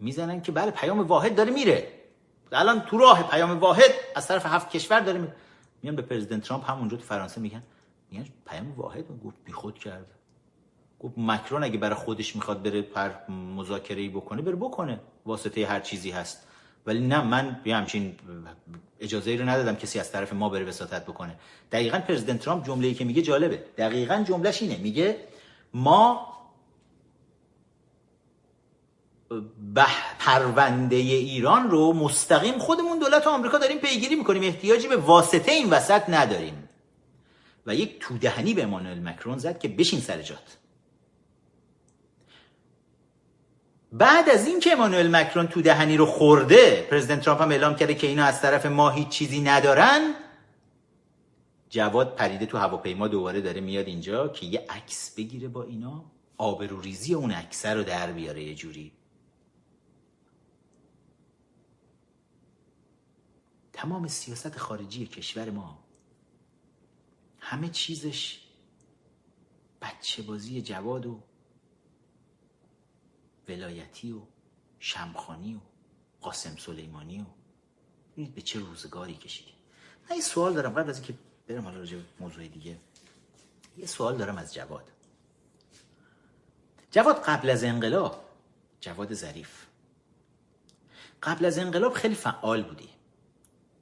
می‌زنن که بله پیام واحد داره میره. الان تو راه پیام واحد از طرف هفت کشور داره میان به پرزیدنت ترامپ همونجا تو فرانسه میگن میگن پیام واحد؟ گفت بیخود کرده گفت مکرون اگه برای خودش می‌خواد بره پر مذاکره بکنه بره بکنه. واسطه هر چیزی هست. ولی نه من یه همچین اجازه ای رو ندادم کسی از طرف ما بره وساطت بکنه. دقیقا پرزیدنت ترامپ جمله ای که میگه جالبه. دقیقا جملهش اینه. میگه ما بح پرونده ایران رو مستقیم خودمون دولت آمریکا داریم پیگیری می‌کنیم. احتیاجی به واسطه این وسط نداریم. و یک تودهنی به امانوئل مکرون زد که بشین سر جات. بعد از این که امانوئل مکرون تو دهنی رو خورده پرزیدنت ترامپ هم اعلام کرده که اینا از طرف ما هیچ چیزی ندارن جواد پریده تو هواپیما دوباره داره میاد اینجا که یه عکس بگیره با اینا آبروریزی اون عکس رو در بیاره یه جوری. تمام سیاست خارجی کشور ما همه چیزش بچه بازی جواد و ولایتی و شمخانی و قاسم سلیمانی و به چه روزگاری کشیدیم من یه سوال دارم قبل از اینکه برم حالا راجع موضوع دیگه. یه سوال دارم از جواد. جواد قبل از انقلاب جواد ظریف. قبل از انقلاب خیلی فعال بودی.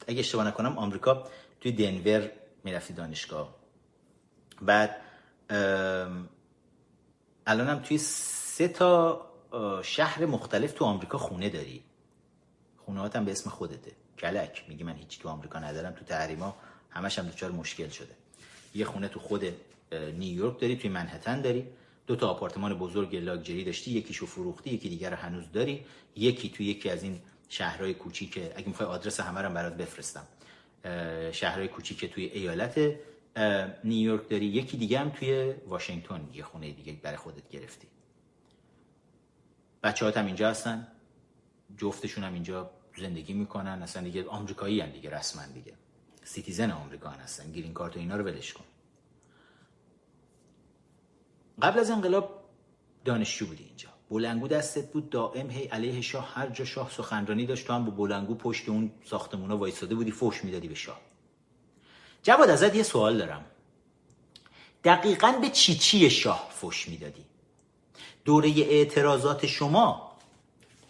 اگه اشتباه نکنم آمریکا توی دنور می‌رفتی دانشگاه. بعد الانم توی سه تا شهر مختلف تو آمریکا خونه داری. خونه هم به اسم خودته. کلک. میگی من هیچی تو آمریکا ندارم تو تحریما. همش هم دچار مشکل شده. یه خونه تو خود نیویورک داری توی منهتن داری. دو تا آپارتمان بزرگ لاکچری داشتی یکیشو فروختی یکی دیگر هنوز داری. یکی تو یکی از این شهرهای کوچیک اگه می‌خوای آدرس همه رو برات بفرستم. شهرهای کوچیک توی ایالت نیویورک داری. یکی دیگه هم توی واشنگتن یه خونه دیگه برای خودت گرفتی. بچه هم اینجا هستن. جفتشون هم اینجا زندگی می‌کنن. اصلا دیگه آمریکایی هم دیگه رسما دیگه. citizen آمریکا هستن. گرین کارت و اینا رو ولش کن. قبل از انقلاب دانشجو بودی اینجا. بلنگو دستت بود دائم هی علیه شاه هر جا شاه سخنرانی داشت تو هم با بلنگو پشت اون ساختمونا وایساده بودی فوش می‌دادی به شاه. جواد ازت یه سوال دارم. دقیقا به چی چی شاه فوش می‌دادی؟ دوره اعتراضات شما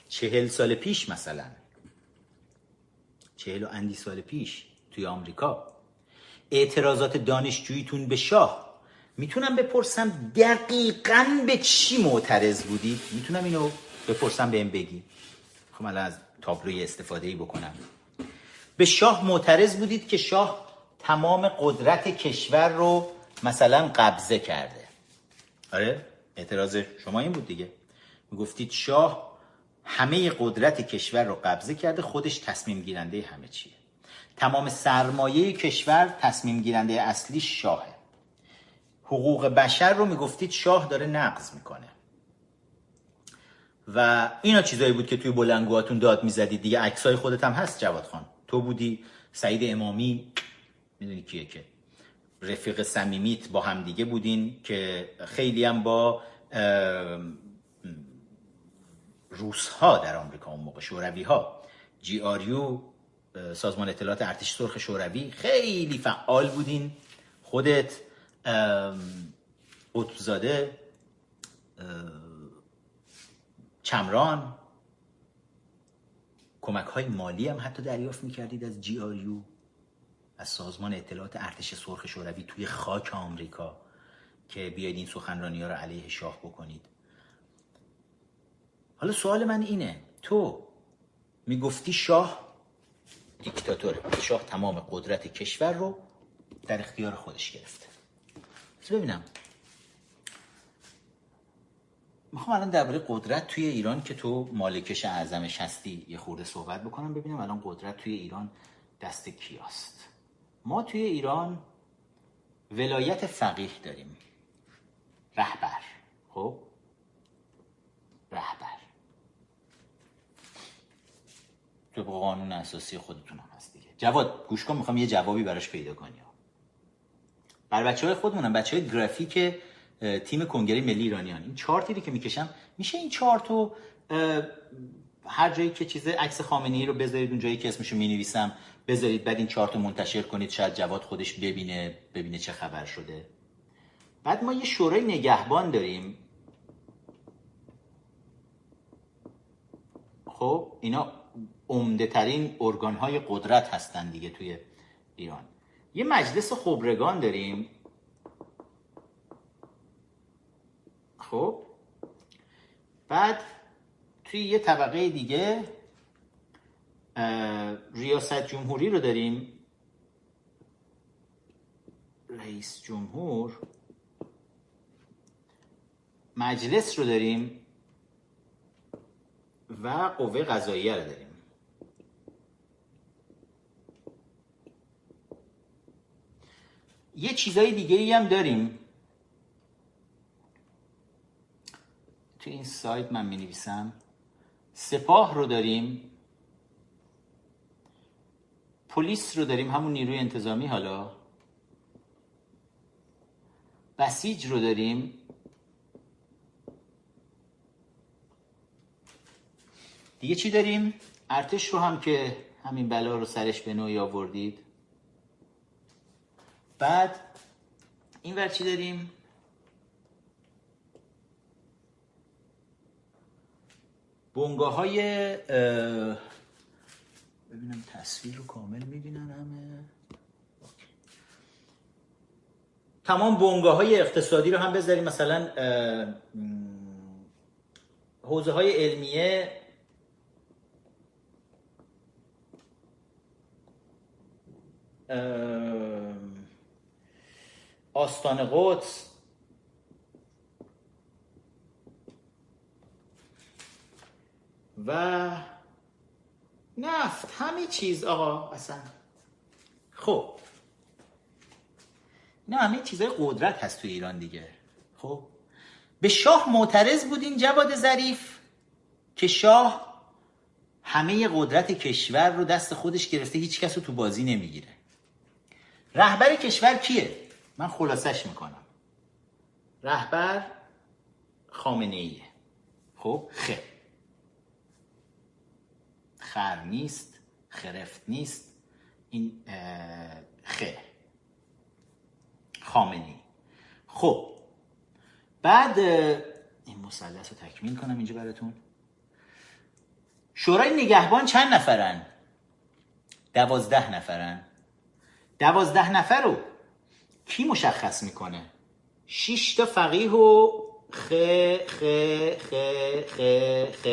چهل سال پیش مثلا. چهل و اندی سال پیش. توی آمریکا. اعتراضات دانشجوییتون به شاه. می‌تونم بپرسم دقیقا به چی معترض بودید می‌تونم اینو بپرسم بهم بگی. خب الان از تابلوی استفاده ای بکنم. به شاه معترض بودید که شاه تمام قدرت کشور رو مثلا قبضه کرده. آره اعتراض شما این بود دیگه. می‌گفتید شاه همه قدرت کشور رو قبضه کرده خودش تصمیم گیرنده همه چیه. تمام سرمایه کشور تصمیم گیرنده اصلی شاهه حقوق بشر رو می‌گفتید شاه داره نقض می‌کنه. و اینا چیزایی بود که توی بلنگوهاتون داد می‌زدید. دیگه عکسای خودت هم هست جواد خان. تو بودی سعید امامی می‌دونی کیه که؟ رفیق صمیمیت با هم دیگه بودین که خیلی هم با روس ها در آمریکا اون موقع شوروی ها جی آریو سازمان اطلاعات ارتش سرخ شوروی خیلی فعال بودین. خودت قطبزاده چمران. کمک های مالی هم حتی دریافت می‌کردید از جی آریو از سازمان اطلاعات ارتش سرخ شوروی توی خاک آمریکا که بیاید این سخنرانی ها رو علیه شاه بکنید. حالا سوال من اینه تو می‌گفتی شاه دیکتاتوره شاه تمام قدرت کشور رو در اختیار خودش گرفته ببینم. می‌خوام الان درباره قدرت توی ایران که تو مالکش اعظمش هستی یه خورده صحبت بکنم. ببینم الان قدرت توی ایران دست کیاست. ما توی ایران ولایت فقیه داریم. رهبر. خب؟ رهبر. تو قانون اساسی خودتون هم هست دیگه. جواد گوش کن می‌خوام یه جوابی براش پیدا کنی. بر بچه های خودمونم بچه های گرافیک تیم کنگره ملی ایرانیان. این چارتی که می‌کشم میشه این چارتو هر جایی که چیز عکس خامنه‌ای رو بذارید اون جایی که اسمشو می‌نویسم بذارید بعد این چارت منتشر کنید شاید جواد خودش ببینه ببینه چه خبر شده. بعد ما یه شورای نگهبان داریم. خب اینا عمده ترین ارگان های قدرت هستن دیگه توی ایران. یه مجلس خبرگان داریم. خب. بعد توی یه طبقه دیگه ریاست جمهوری رو داریم. رئیس جمهور. مجلس رو داریم. و قوه قضاییه رو داریم. یه چیزای دیگه ای هم داریم. تو این سایت من می نویسم سپاه رو داریم. پلیس رو داریم. همون نیروی انتظامی حالا. بسیج رو داریم. دیگه چی داریم؟ ارتش رو هم که همین بلا رو سرش به نوعی آوردید. بعد این ور چی داریم؟ بونگاه های ببینم تصویر رو کامل می‌بینن همه. تمام بونگاه های اقتصادی رو هم بذاریم. مثلا حوزه های علمیه. آستان قدس. و نفت همه چیز آقا اصلا. خب. نه همه چیزای قدرت هست تو ایران دیگه. خب. به شاه معترض بودین جواد ظریف که شاه همه قدرت کشور رو دست خودش گرفته هیچ کس رو تو بازی نمی‌گیره. رهبر کشور کیه؟ من خلاصش می‌کنم. رهبر خامنه ایه خب؟ خه خر نیست خرفت نیست. این خه خامنی خب. بعد این مثلث رو تکمیل کنم اینجا براتون. شورای نگهبان چند نفرن؟ دوازده نفرن. دوازده نفر رو کی مشخص می‌کنه؟ شش تا فقیه و خ خ خ خ خ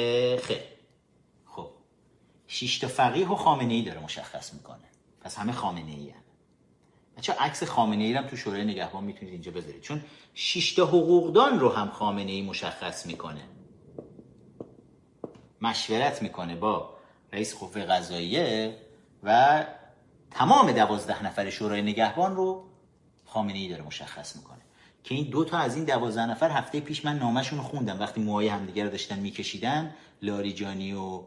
خ خب. شش تا فقیه و خامنه ای داره مشخص می‌کنه. پس همه خامنه ای هم. بچه عکس خامنه ای هم تو شورای نگهبان می‌تونید اینجا بذارید. چون شش تا حقوقدان رو هم خامنه ای مشخص می‌کنه. مشورت می‌کنه با رئیس قوه قضاییه و تمام دوازده نفر شورای نگهبان رو خامنه ای داره مشخص می‌کنه. که این دو تا از این دوازده نفر هفته پیش من نامشون خوندم. وقتی موهای همدیگه رو داشتن میکشیدن لاریجانی و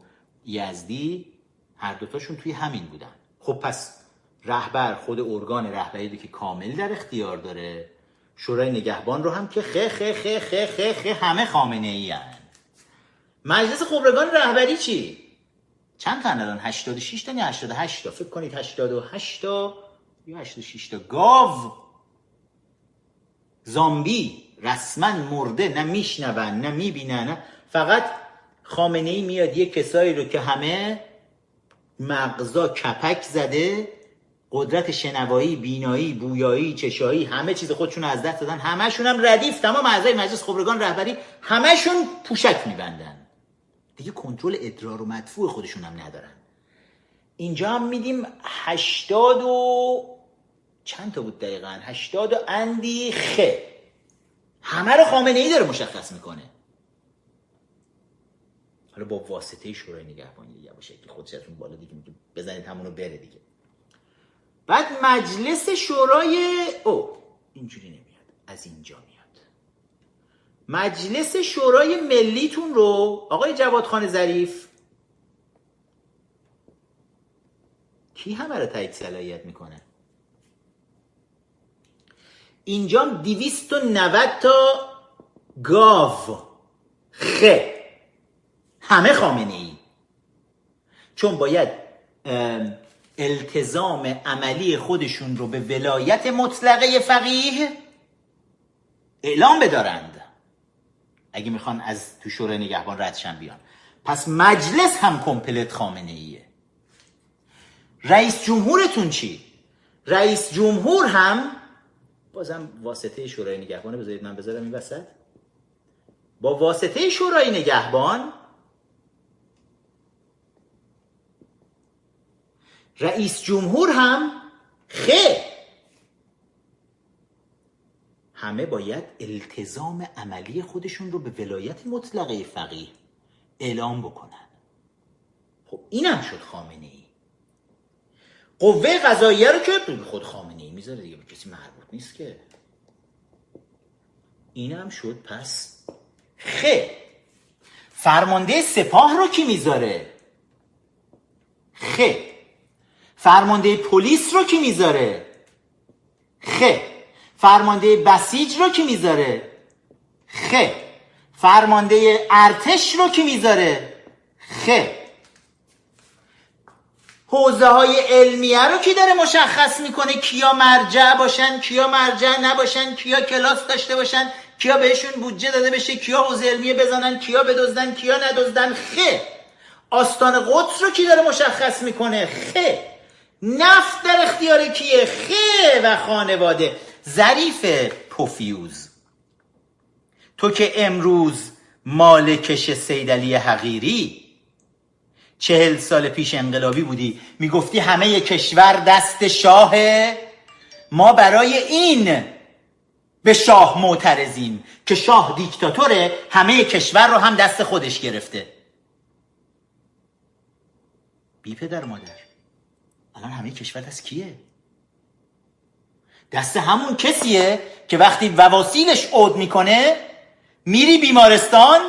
یزدی هر دوتاشون توی همین بودن. خب پس رهبر خود ارگان رهبری که کامل در اختیار داره شورای نگهبان رو هم که خه خه خه خه خه خه همه خامنه ای هن. مجلس خبرگان رهبری چی؟ چند تا الان؟ 86 تا یا 88 تا؟ فکر کنید 88 تا یا 86 تا؟ گاو! زامبی رسما مرده نه میشنون نه می‌بینن. فقط خامنه ای میاد یه کسایی رو که همه مغزا کپک زده قدرت شنوایی بینایی بویایی چشایی همه چیز خودشون از دست دادن. همشون هم ردیف تمام اعضای مجلس خبرگان رهبری همشون پوشک میبندن. دیگه کنترل ادرار و مدفوع خودشون هم ندارن. اینجا هم میدیم هشتاد و چند تا بود دقیقا؟ هشتاد و اندی خه همه رو خامنه ای داره مشخص می‌کنه. حالا با واسطه شورای نگهبانی دیگه باشه که خودش از اون بالا دیگه میگه بزنید همونو بره دیگه. بعد مجلس شورای او اینجوری نمیاد. از اینجا میاد. مجلس شورای ملیتون رو آقای جوادخان ظریف کی همه رو تایید صلاحیت می‌کنه؟ اینجا دیویست و نوت تا گاو. خه. همه خامنه ای. چون باید التزام عملی خودشون رو به ولایت مطلقه فقیه اعلام بدارند. اگه می‌خوان از تو شورای نگهبان ردشن بیان. پس مجلس هم کمپلت خامنه ایه. رئیس جمهورتون چی؟ رئیس جمهور هم بازم واسطه شورای نگهبان بذارید من بذارم این وسط. با واسطه شورای نگهبان رئیس جمهور هم خ همه باید التزام عملی خودشون رو به ولایت مطلقه فقیه اعلام بکنن. خب اینم شد خامنه ای قوه قضاییه رو که خود خامنه ای می‌ذاره دیگه به کسی مربوط نیست که. اینم شد پس خیر. فرمانده سپاه رو کی می‌ذاره؟ خیر. فرمانده پلیس رو کی می‌ذاره؟ خیر. فرمانده بسیج رو کی می‌ذاره؟ خیر. فرمانده ارتش رو کی می‌ذاره؟ خیر. حوزه های علمیه رو کی داره مشخص می‌کنه کیا مرجع باشن کیا مرجع نباشن کیا کلاس داشته باشن کیا بهشون بودجه داده بشه کیا حوزه علمیه بزنن کیا بدزدن کیا ندزدن خه آستان قدس رو کی داره مشخص می‌کنه؟ خه نفت در اختیار کیه؟ خه و خانواده. ظریف پوفیوز. تو که امروز مالکش سیدلی حقیری چهل سال پیش انقلابی بودی. می‌گفتی همه کشور دست شاهه ما برای این به شاه معترضیم که شاه دیکتاتوره همه کشور رو هم دست خودش گرفته. بی پدر مادر الان همه کشور دست کیه؟ دست همون کسیه که وقتی وواسیلش عود می‌کنه میری بیمارستان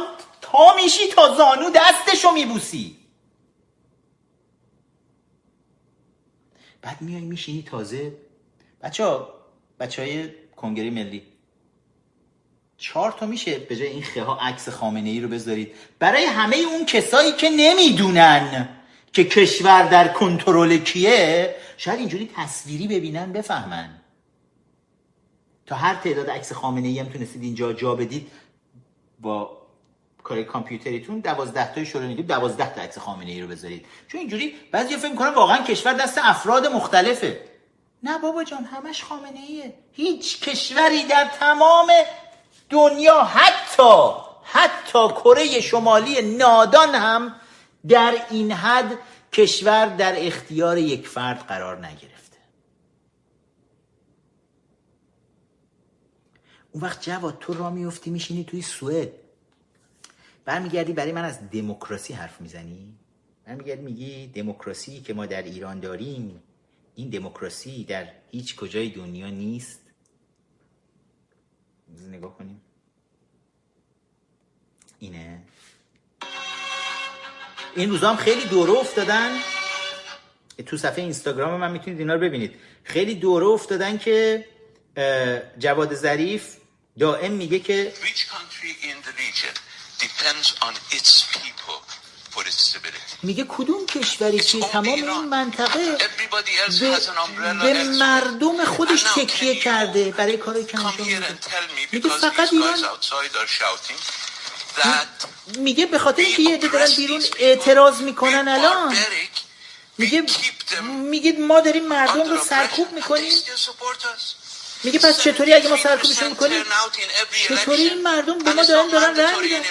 تا میشی تا زانو دستشو میبوسی. بعد میای میشینی تازه. بچه ها بچه های کنگره ملی. چهار تا میشه به جای این خیها عکس خامنه ای رو بذارید. برای همه اون کسایی که نمی‌دونن که کشور در کنترل کیه شاید اینجوری تصویری ببینن بفهمن. تا هر تعداد عکس خامنه ای هم تونستید اینجا جا بدید با کار کامپیوتریتون دوازده تای شروع نگید دوازده تا عکس خامنه ای رو بذارید. چون اینجوری بعضی فکر کنن واقعا کشور دست افراد مختلفه. نه بابا جان همش خامنه ایه. هیچ کشوری در تمام دنیا حتی حتی کره شمالی نادان هم در این حد کشور در اختیار یک فرد قرار نگرفته. اون وقت جواد تو را میفتی میشینی توی سوئد. برمیگردی برای من از دموکراسی حرف می‌زنی؟ برمیگردی میگی دموکراسی که ما در ایران داریم این دموکراسی در هیچ کجای دنیا نیست؟ نگاه کنیم. اینه. این روزا هم خیلی دوره افتادن. تو صفحه اینستاگرام من می‌تونید اینا رو ببینید. خیلی دوره افتادن که جواد ظریف دائم میگه که میگه کدوم کشوری که تمام این منطقه به, مردم خودش تکیه کرده برای کاری که انجام میده؟ میگه فقط ایران میگه به خاطر اینکه یه عده دارن بیرون اعتراض می‌کنن الان. میگه میگه ما داریم مردم رو سرکوب می‌کنیم. میگه پس چطوری اگه ما سرکوبشون می‌کنیم چطوری این مردم به ما دارن دارن رأی میدن؟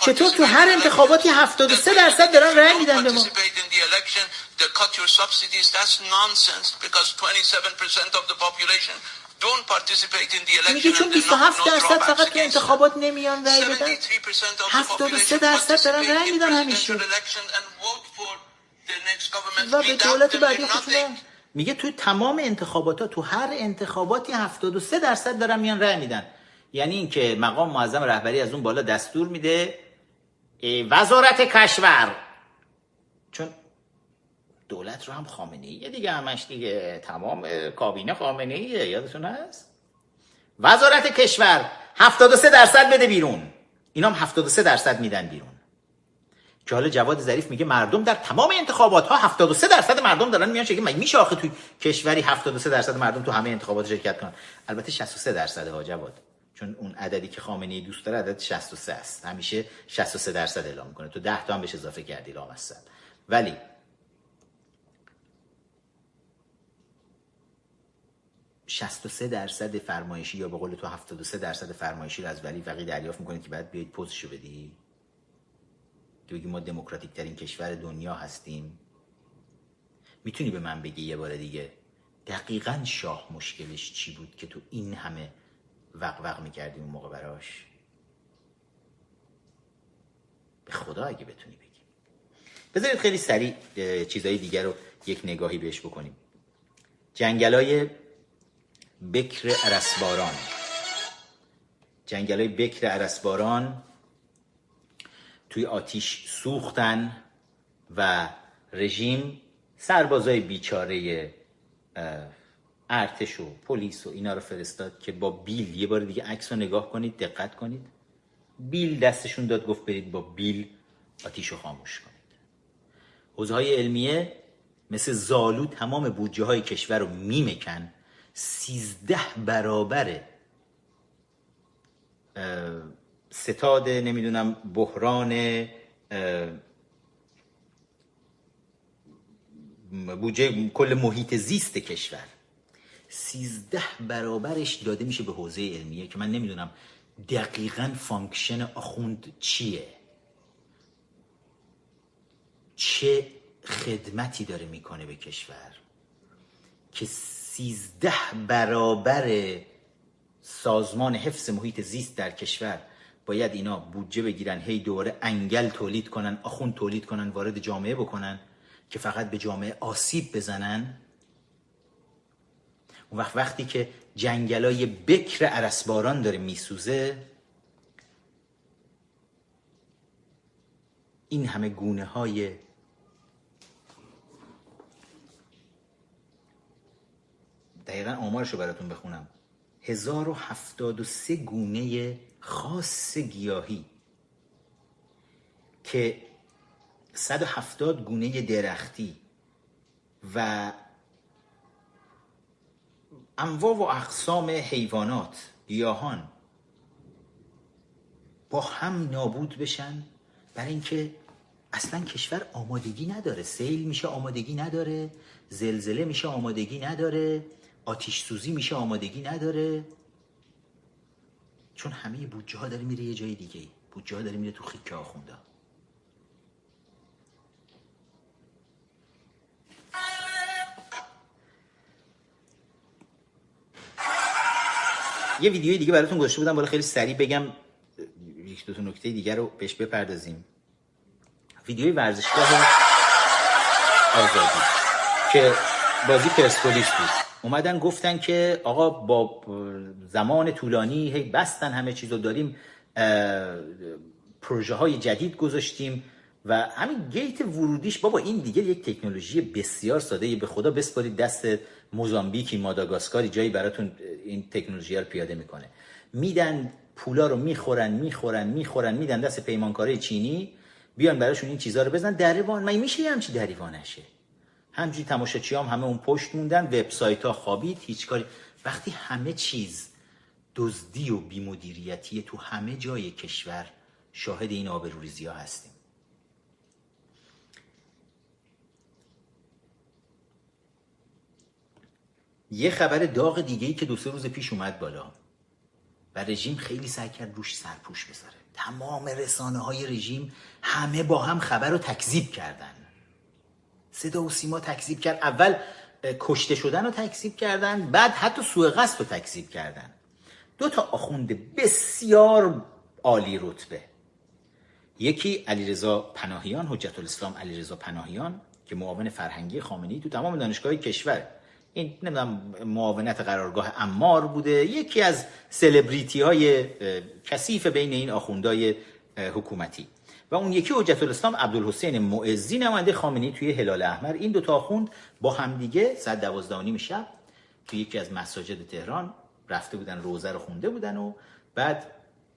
چطور تو هر انتخاباتی 73 درصد دارن رأی میدن به ما؟ میگه چون 27 درصد فقط تو انتخابات نمیان رأی بدن؟ 73 درصد دارن رأی میدن همیشه و به دولت بعدی خودشون میگه توی تمام انتخابات ها تو هر انتخاباتی 73 درصد دارن میان رأی میدن. یعنی اینکه مقام معظم رهبری از اون بالا دستور میده وزارت کشور. چون دولت رو هم خامنه ایه دیگه همش دیگه تمام کابینه خامنه ایه یادتون هست؟ وزارت کشور 73 درصد بده بیرون. اینا هم 73 درصد میدن بیرون. که حالا جواد ظریف میگه مردم در تمام انتخابات ها 73 درصد مردم دارن میان مگه میشه آخه توی کشوری 73 درصد مردم تو همه انتخابات شرکت کنن؟ البته 63 درصد ها جواد. چون اون عددی که خامنه ای دوست داره عدد 63 است. همیشه 63 درصد اعلام کنه تو 10 تا هم بهش اضافه کردی لامصب ولی سه درصد فرمایشی یا به قول تو 73 درصد فرمایشی رو از ولی فقی دریافت می‌کنه که بعد بیاید پوزشو بدی بگی ما دموکراتیک ترین کشور دنیا هستیم. می‌تونی به من بگی یه بار دیگه دقیقا شاه مشکلش چی بود که تو این همه وقوق می‌کردی اون موقع براش؟ به خدا اگه بتونی بگی. بذارید خیلی سریع چیزهای دیگر رو یک نگاهی بهش بکنیم. جنگلای بکر عرسباران جنگلای بکر عرسباران توی آتیش سوختن و رژیم سربازای بیچاره ارتش و پلیس و اینا رو فرستاد که با بیل یه بار دیگه عکس رو نگاه کنید دقت کنید. بیل دستشون داد گفت برید با بیل آتیش رو خاموش کنید. حوزه های علمیه مثل زالو تمام بودجه های کشور رو میمکن. سیزده برابر ستاد نمی‌دونم بحران بودجه کل محیط زیست کشور. سیزده برابرش داده میشه به حوزه علمیه که من نمی‌دونم دقیقا function آخوند چیه. چه خدمتی داره می‌کنه به کشور که سیزده برابر سازمان حفظ محیط زیست در کشور باید اینا بودجه بگیرن هی دوره انگل تولید کنن آخوند تولید کنن وارد جامعه بکنن که فقط به جامعه آسیب بزنن. اون وقت وقتی که جنگلای بکر عرسباران داره میسوزه این همه گونه های دقیقا آمارش رو براتون بخونم. 1073 گونه خاص گیاهی که 170 گونه درختی و انواع و اقسام حیوانات گیاهان با هم نابود بشن برای اینکه اصلا کشور آمادگی نداره. سیل میشه آمادگی نداره زلزله میشه آمادگی نداره آتیش سوزی میشه آمادگی نداره. چون همه بودجه ها داره میره یه جای دیگه بودجه ها داره میره تو خیک آخونده یه ویدیوی دیگه براتون گذاشته بودم بالا خیلی سریع بگم یک دو تا نکته دیگر رو بهش بپردازیم. ویدیوی ورزشگاه آزادی که بازی پرسپولیس بود. اومدن گفتن که آقا با زمان طولانی هی بستن همه چیز رو داریم پروژه های جدید گذاشتیم و همین گیت ورودیش بابا این دیگه یک تکنولوژی بسیار ساده به خدا بسپارید دست موزامبیکی ماداگاسکاری جایی براتون این تکنولوژی رو پیاده می‌کنه. میدن پولا رو می‌خورن می‌خورن می‌خورن میدن دست پیمانکاره چینی بیان براشون این چیزها رو بزن دریوان من میشه یه همچی دریوانشه؟ همجوری تماشاچی هم همه اون پشت موندن وبسایت ها خوابید هیچ کاری. وقتی همه چیز دزدی و بیمدیریتی تو همه جای کشور شاهد این آبروریزی ها هستیم. یه خبر داغ دیگه ای که دو سه روز پیش اومد بالا. و رژیم خیلی سعی کرد روش سرپوش بذاره. تمام رسانه های رژیم همه با هم خبر رو تکذیب کردن. صدا و سیما تکذیب کرد. اول کشته شدن رو تکذیب کردن بعد حتی سوء قصد رو تکذیب کردن. دو تا آخوند بسیار عالی رتبه. یکی علیرضا پناهیان حجت الاسلام علیرضا پناهیان که معاون فرهنگی خامنه‌ای تو تمام دانشگاه کشور. این نمی‌دونم معاونت قرارگاه امار بوده. یکی از سلبریتی های کثیف بین این آخوندهای حکومتی. و اون یکی حجت الاسلام عبدالحسین معزی نماینده خامنه‌ای توی هلال احمر. این دو تا آخوند با همدیگه ساعت 12 نیم شب توی یکی از مساجد تهران. رفته بودن روزه رو خونده بودن و بعد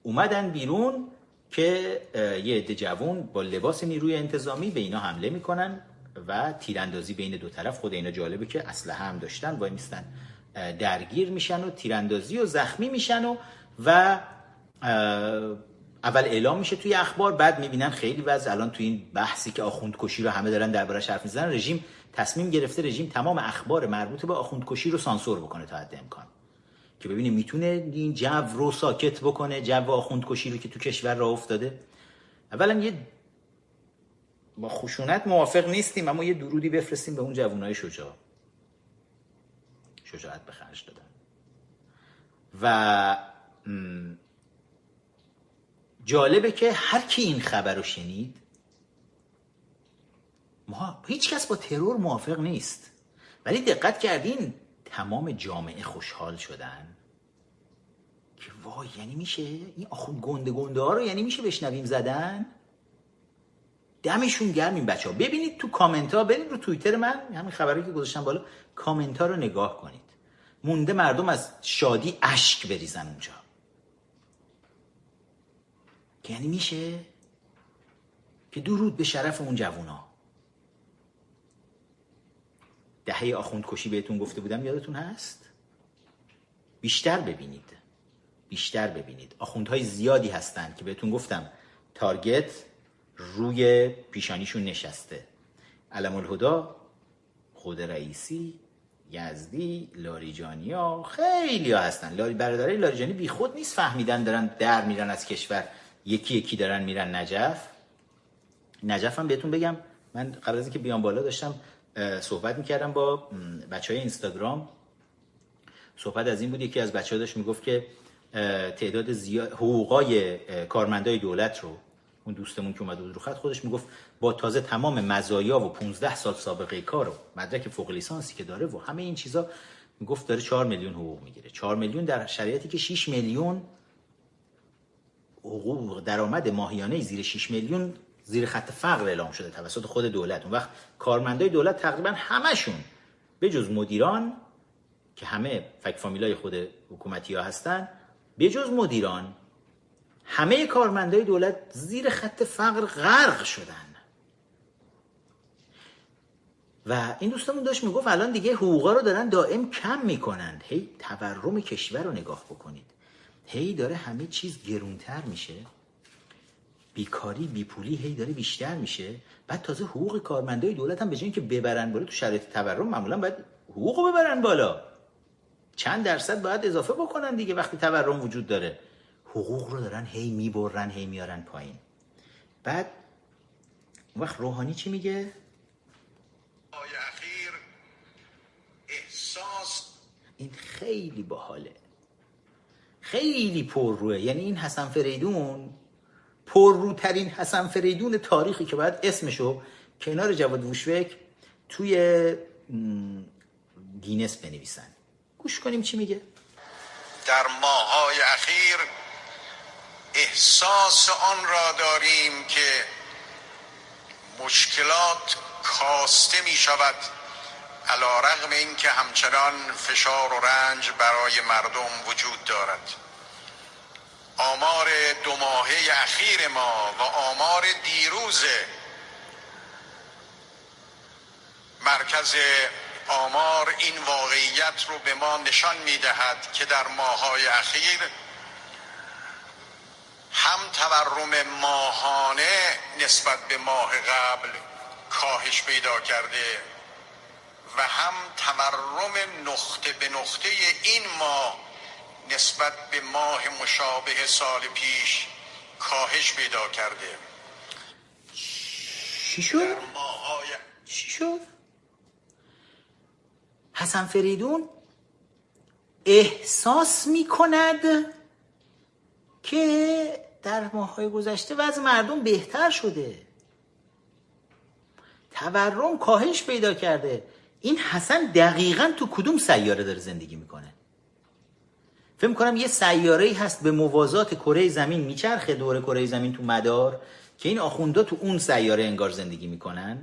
اومدن بیرون که یه عده جوون با لباس نیروی انتظامی به اینا حمله می‌کنن و تیراندازی بین دو طرف. خود اینا جالبه که اسلحه هم داشتن وای میستن درگیر میشن و تیراندازی و زخمی میشن و و اول اعلام میشه توی اخبار بعد می‌بینن خیلی وضع. الان توی این بحثی که آخوند کشی رو همه دارن دربارش حرف می‌زنن رژیم تصمیم گرفته رژیم تمام اخبار مربوط به آخوند کشی رو سانسور بکنه تا حد امکان. که ببینیم می‌تونه این جو رو ساکت بکنه جو آخوند کشی رو که تو کشور راه افتاده. اولا یه با خشونت موافق نیستیم اما یه درودی بفرستیم به اون جوانای شجاع. شجاعت به خرج دادن. و جالبه که هر کی این خبر رو شنید ما هیچ کس با ترور موافق نیست. ولی دقت کردین تمام جامعه خوشحال شدن. که وای یعنی میشه؟ این آخون گنده گنده ها رو یعنی میشه بشنویم زدن؟ دمشون گرم این بچه ها ببینید تو کامنت ها برید رو توییتر من همین خبری که گذاشتم بالا کامنت ها رو نگاه کنید. مونده مردم از شادی اشک بریزن اونجا. که یعنی میشه که درود به شرف اون جوونا. دهه آخوند کشی بهتون گفته بودم یادتون هست؟ بیشتر ببینید. بیشتر ببینید. آخوندهای زیادی هستن که بهتون گفتم تارگت روی پیشانیشون نشسته. علم الهدا خود رئیسی یزدی لاریجانیا خیلی ها هستن. لاری برادرای لاریجانی بی خود نیست فهمیدن دارن در میرن از کشور. یکی یکی دارن میرن نجف. نجف هم بهتون بگم من قبل از اینکه بیام بالا داشتم صحبت می‌کردم با بچه های اینستاگرام. صحبت از این بود یکی از بچه ها داشت می‌گفت که تعداد زیاد حقوقای کارمندای دولت رو اون دوستمون که اومد بود رو خط خودش می‌گفت با تازه تمام مزایا و 15 سال سابقه کار و مدرک فوق لیسانسی که داره و همه این چیزا می‌گفت داره 4 میلیون حقوق می‌گیره. 4 میلیون در شرایطی که 6 میلیون حقوق درآمد ماهیانه زیر 6 میلیون زیر خط فقر اعلام شده توسط خود دولت. اون وقت کارمندای دولت تقریبا همشون به جز مدیران که همه فک فامیلای خود حکومتی ها هستن به جز مدیران همه کارمندای دولت زیر خط فقر غرق شدن. و این دوستمون داشت می‌گفت الان دیگه حقوقا رو دارن دائم کم می‌کنن. هی تورم کشور رو نگاه بکنید. هی داره همه چیز گرونتر میشه. بیکاری بیپولی هی داره بیشتر میشه. بعد تازه حقوق کارمندای دولت هم به که ببرن بالا تو شرایط تورم معمولا باید حقوق ببرن بالا. چند درصد باید اضافه بکنن دیگه وقتی تورم وجود داره. حقوق رو دارن هی می‌برن هی میارن پایین. بعد وقت روحانی چی میگه؟ این خیلی باحاله. خیلی پر روه. یعنی این حسن فریدون پرروترین حسن فریدون تاریخی که باید اسمشو کنار جواد ووشوک توی گینس بنویسن. گوش کنیم چی میگه. در ماهای اخیر احساس آن را داریم که مشکلات کاسته می شود علا رغم این که همچنان فشار و رنج برای مردم وجود دارد. آمار دو ماهه اخیر ما و آمار دیروز مرکز آمار این واقعیت رو به ما نشان می دهد که در ماهای اخیر هم تورم ماهانه نسبت به ماه قبل کاهش پیدا کرده و هم تورم نقطه به نقطه این ماه نسبت به ماه مشابه سال پیش کاهش پیدا کرده چی شد؟ چی شد؟ حسن فریدون احساس می کند که در ماهای گذشته وضع مردم بهتر شده تورم کاهش پیدا کرده این حسن دقیقا تو کدوم سیاره داره زندگی می‌کنه فکر می‌کنم یه سیاره هست به موازات کره زمین میچرخه دور کره زمین تو مدار که این آخوندا تو اون سیاره انگار زندگی می‌کنن.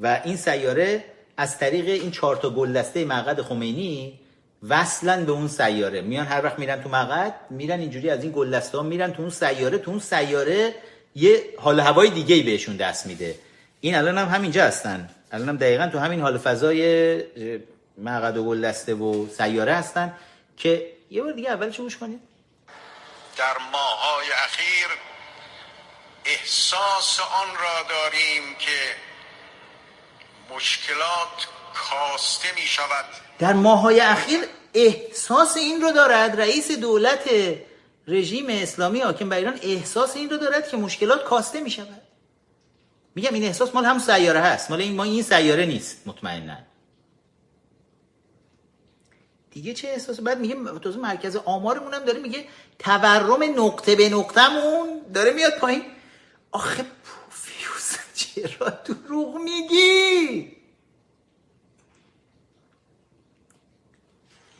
و این سیاره از طریق این چهار تا گل دسته مقعد خمینی وصلن به اون سیاره. میان هر وقت میرن تو مقعد میرن اینجوری از این گل ها میرن تو اون سیاره. تو اون سیاره یه حال هوای دیگه بهشون دست میده. این الان هم همینجا هستن. الان هم دقیقا تو همین حال فضای مقعد و گل دسته و سیاره هستن که یه بار دیگه اولش گوش کنید. در ماهای اخیر احساس آن را داریم که مشکلات کاسته می شود. در ماهای اخیر احساس این رو دارد رئیس دولت رژیم اسلامی حاکم بر ایران احساس این رو دارد که مشکلات کاسته می شود. میگم این احساس مال هم سیاره هست. مال این ما این سیاره نیست مطمئنا. دیگه چه احساس؟ بعد میگه تازه مرکز آمارمون هم داره میگه تورم نقطه به نقطهمون داره میاد پایین. آخه پوفیوز چرا دروغ میگی؟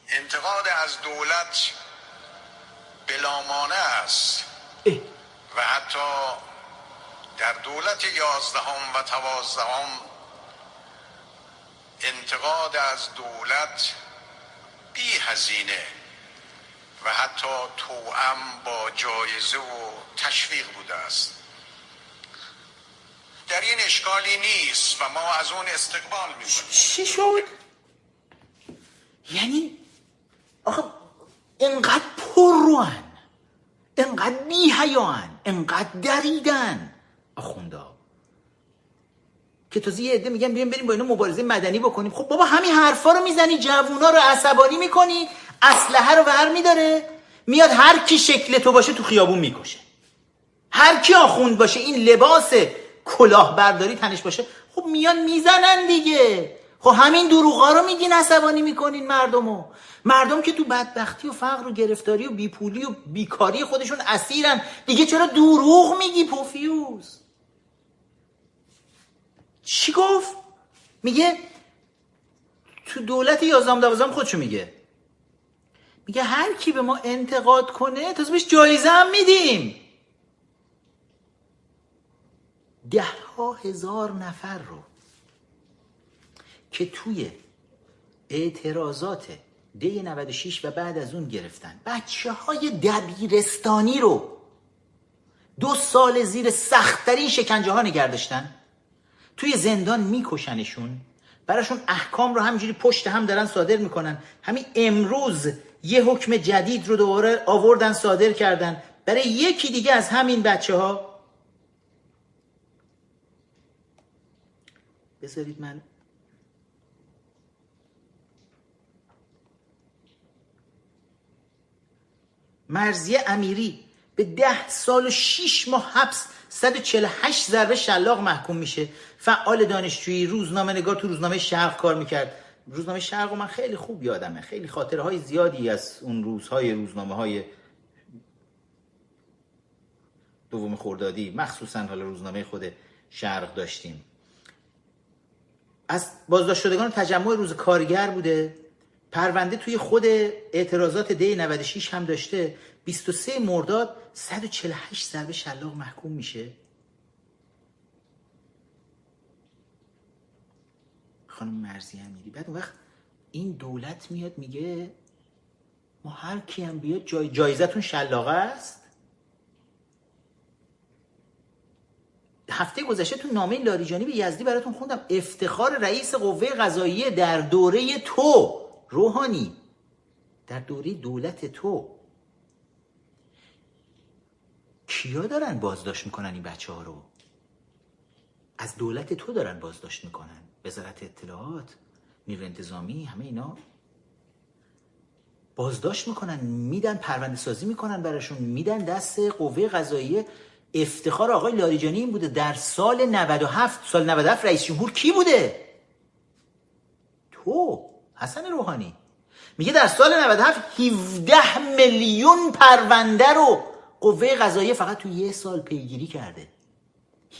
انتقاد از دولت بلامانه است. و حتی در دولت یازدهم و دوازدهم انتقاد از دولت بی هزینه و حتی توأم با جایزه و تشویق بوده است. در این اشکالی نیست و ما از اون استقبال می‌کنیم چی شد؟ یعنی آخه انقدر پر روان انقدر بی هیان انقدر دریدن. آخوندا که تازه یه عده میگن بیایم بریم با اینا مبارزه مدنی بکنیم. خب بابا همین حرفا رو می‌زنی جوونا رو عصبانی می‌کنی اسلحه رو ور میداره میاد هر کی شکل تو باشه تو خیابون می‌کشه. هر کی آخوند باشه این لباس کلاهبرداری تنش باشه خب میان می‌زنن دیگه. خب همین دروغا رو میگین عصبانی می‌کنین مردمو. مردم که تو بدبختی و فقر و گرفتاری و بیپولی و بیکاری خودشون اسیرن. دیگه چرا دروغ میگی پوفیوز؟ چی گفت؟ میگه تو دولت یازدهم دوازدهم خودشو میگه. میگه هر کی به ما انتقاد کنه تازه بهش جایزه هم میدیم. ده ها هزار نفر رو که توی اعتراضات دی 96 و بعد از اون گرفتن بچه های دبیرستانی رو دو سال زیر سختترین شکنجه ها نگردشتن توی زندان میکشنشون. براشون احکام رو همینجوری پشت هم دارن صادر می‌کنن. همین امروز یه حکم جدید رو دوباره آوردن صادر کردن. برای یکی دیگه از همین بچه ها بذارید من مرزیه امیری به ده سال و شیش ماه حبس 148 ضربه شلاق محکوم میشه. فعال دانشجویی روزنامه نگار تو روزنامه شرق کار می‌کرد. روزنامه شرق و من خیلی خوب یادمه. خیلی خاطره های زیادی از اون روزهای روزنامه های دوم خوردادی مخصوصا حالا روزنامه خود شرق داشتیم. از بازداشت شدگان تجمع روز کارگر بوده. پرونده توی خود اعتراضات دی 96 هم داشته. 23 مرداد 148 ضربه شلاق محکوم میشه. خانم مرزی هم میری بعد اون وقت این دولت میاد میگه ما هر کی هم بیاد جای جایزتون شلاقه است. هفته گذشته تو نامه لاریجانی به یزدی براتون خوندم. افتخار رئیس قوه قضاییه در دوره تو روحانی. در دوره دولت تو. کیا دارن بازداشت می‌کنن این بچه ها رو؟ از دولت تو دارن بازداشت می‌کنن. وزارت اطلاعات نیرو انتظامی همه اینا. بازداشت می‌کنن میدن پرونده سازی می‌کنن براشون میدن دست قوه قضاییه افتخار آقای لاریجانی این بوده در سال 97 سال 97 رئیس جمهور کی بوده؟ تو حسن روحانی. میگه در سال 97 17 میلیون پرونده رو قوه قضاییه فقط تو یه سال پیگیری کرده.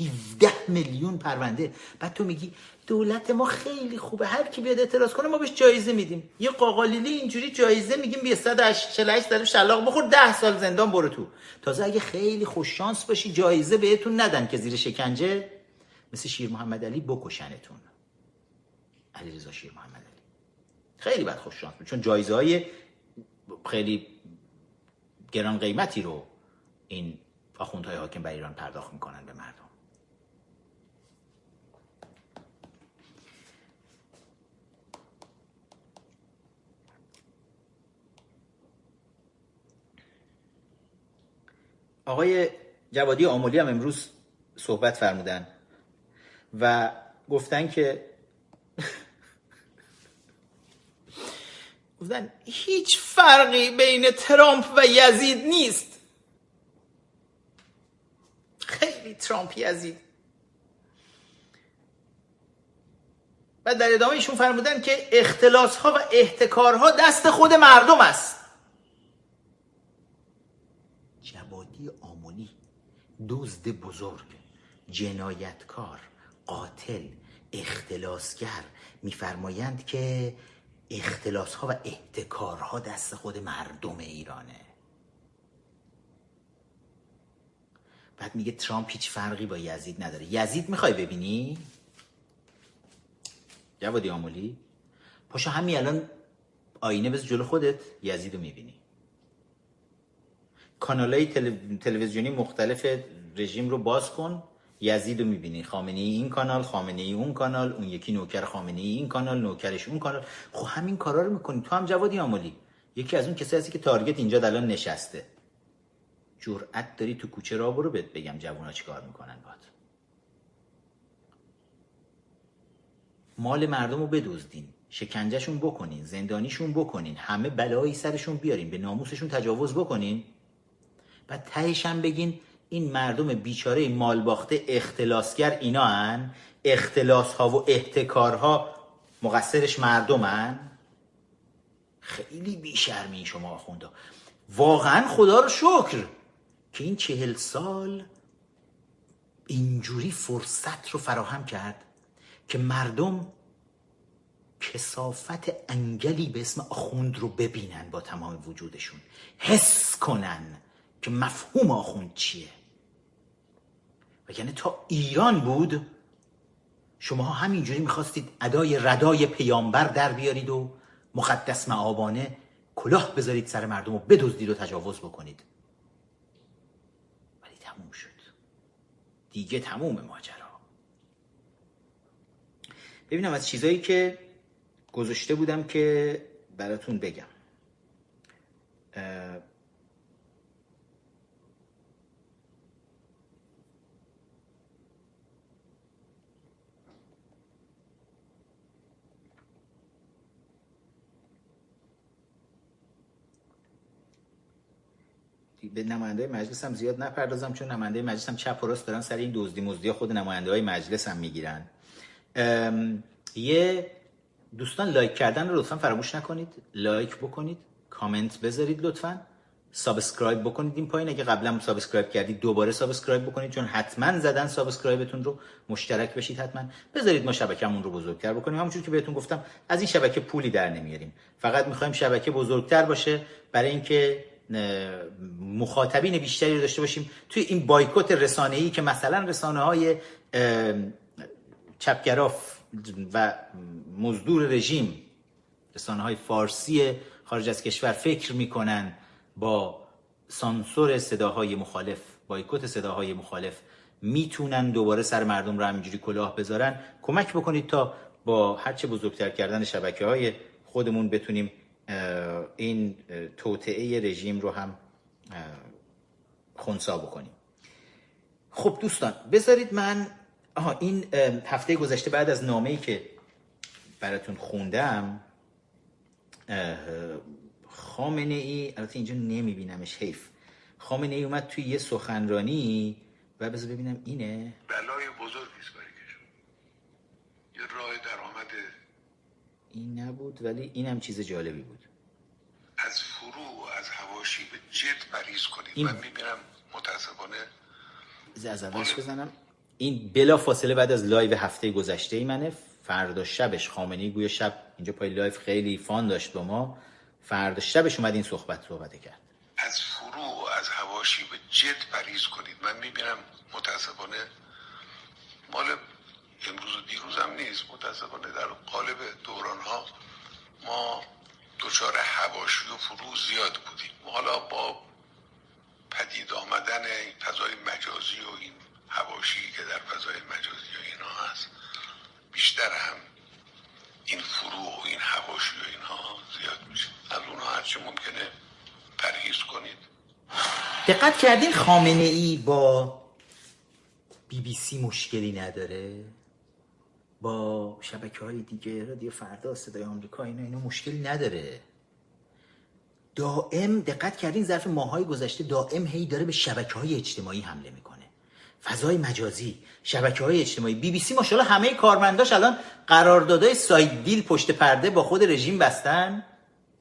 17 میلیون پرونده. بعد تو میگی دولت ما خیلی خوبه. هر کی بیاد اعتراض کنه ما بهش جایزه میدیم. یه قاقالیلی اینجوری جایزه میگیم بیا 148 داریم شلاق بخور 10 سال زندان برو تو. تازه اگه خیلی خوش شانس باشی جایزه بهتون ندن که زیر شکنجه. مثل شیر محمد علی بکشنتون. علیرضا شیر محمد علی. خیلی بد خوش شانس چون جایزه های خیلی گران قیمتی رو این آخوندهای حاکم بر ایران پرداخت می‌کنن به مردم. آقای جوادی آمولی هم امروز صحبت فرمودن و گفتن که گفتن هیچ فرقی بین ترامپ و یزید نیست. خیلی ترامپ یزید. و در ادامه ایشون فرمودن که اختلاس ها و احتکارها دست خود مردم است جوادی آمونی دزد بزرگ جنایتکار قاتل اختلاسگر میفرمایند که اختلاس ها و احتکارها دست خود مردم ایرانه. بعد میگه ترامپ هیچ فرقی با یزید نداره. یزید می‌خوای ببینی؟ جوادی آمولی پاشو همین الان آینه بز جلو خودت یزید رو می‌بینی. کانال های تلویزیونی مختلف رژیم رو باز کن. یزید رو می‌بینی. خامنه ای این کانال خامنه ای اون کانال اون یکی نوکر خامنه ای این کانال نوکرش اون کانال. خب همین کارا رو می‌کنی. تو هم جوادی آمولی. یکی از اون کسایی هستی که تارگت اینجا الان نشسته. جرأت داری تو کوچه را برو بهت بگم جوونا چیکار می‌کنن باد. مال مردم رو بدزدین. شکنجهشون بکنین. زندانیشون بکنین. همه بلایی سرشون بیارین. به ناموسشون تجاوز بکنین. و تهش هم بگین این مردم بیچاره مال باخته اختلاسگر اینا هن؟ اختلاس ها و احتکارها مقصرش مردمن؟ خیلی بیشرمی شما آخونده واقعا خدا رو شکر که این چهل سال اینجوری فرصت رو فراهم کرد که مردم کسافت انگلی به اسم آخوند رو ببینن با تمام وجودشون. حس کنن. که مفهوم آخوند چیه؟ و یعنی تا ایران بود شما همینجوری می‌خواستید ادای ردای پیامبر در بیارید و مقدس معابانه کلاه بذارید سر مردم و بدزدید و تجاوز بکنید. ولی تموم شد. دیگه تموم ماجرا. ببینم از چیزایی که گذاشته بودم که براتون بگم. به نماینده مجلس هم زیاد نپردازم چون نماینده مجلس هم چپ و راست دارن سر این دزدی مزدی خود نماینده های مجلس هم می‌گیرن. یه دوستان لایک کردن رو لطفا فراموش نکنید. لایک بکنید کامنت بذارید لطفا. subscribe بکنید. این پایین اگه قبلا subscribe کردید دوباره subscribe بکنید چون حتما زدن subscribe تون رو مشترک بشید حتما. بذارید ما شبکه‌مون رو بزرگتر بکنیم. همونجور که بهتون گفتم از این شبکه پولی در نمیاریم. فقط می‌خوایم شبکه بزرگتر باشه. برای اینکه مخاطبین بیشتری رو داشته باشیم. توی این بایکوت رسانه‌ای که مثلا رسانه های چپگراف و مزدور رژیم رسانه های فارسی خارج از کشور فکر می‌کنن با سانسور صداهای مخالف بایکوت صداهای مخالف می‌تونن دوباره سر مردم رو همینجوری کلاه بذارن. کمک بکنید تا با هرچه بزرگتر کردن شبکه های خودمون بتونیم این توطعه رژیم رو هم خونسا بکنیم. خب دوستان بذارید من آها این هفته گذشته بعد از نامه‌ای که براتون خوندم خامنه ای البته اینجا نمیبینمش حیف. خامنه ای اومد توی یه سخنرانی و بذار ببینم اینه. بلای بزرگی است برای کشور یه راه درآمد این نبود ولی اینم چیز جالبی بود. از فرو از هواشی به جد مریض کنید. این- من می‌بینم متاسفانه از اولش بزنم. این بلا فاصله بعد از لایو هفته گذشته ای منه. فردا شبش خامنه‌ای گویا شب. اینجا پای لایو خیلی فان داشت با ما. فردا شبش اومد این صحبت صحبت کرد. از فرو از هواشی به جد مریض کنید. من می‌بینم متاسفانه مال امروز و دیروز هم نیست متاسفانه در قالب دوران ها ما دچار هواشی و فرو زیاد بودیم. حالا با پدید آمدن فضای مجازی و این هواشی که در فضای مجازی و اینا هست بیشتر هم این فرو و این هواشی و اینها زیاد میشه. از اونها هرچی ممکنه پرهیز کنید. دقت کردین؟ خامنه ای با بی بی سی مشکلی نداره؟ با شبکه های دیگه رادیو فردا صدای آمریکا اینا اینا مشکلی نداره. دائم دقت کردین ظرف ماهای گذشته دائم هی داره به شبکه های اجتماعی حمله می‌کنه. فضای مجازی شبکه های اجتماعی. بی بی سی ماشاءالله همه کارمنداش الان قراردادهای ساید دیل پشت پرده با خود رژیم بستن.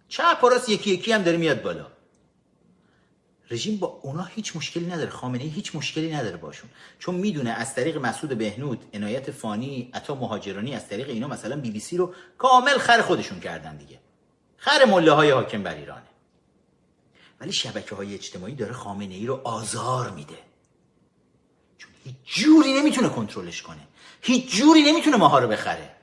چه پاراس یکی یکی هم داره میاد بالا. رژیم با اونا هیچ مشکلی نداره خامنه هیچ مشکلی نداره باشون. چون می‌دونه از طریق مسعود بهنود عنایت فانی عطا مهاجرانی از طریق اینا مثلا بی بی سی رو کامل خر خودشون کردن دیگه. خر مله های حاکم بر ایرانه. ولی شبکه های اجتماعی داره خامنه ای رو آزار میده. چون هیچ جوری نمی‌تونه کنترلش کنه. هیچ جوری نمی‌تونه ماها رو بخره.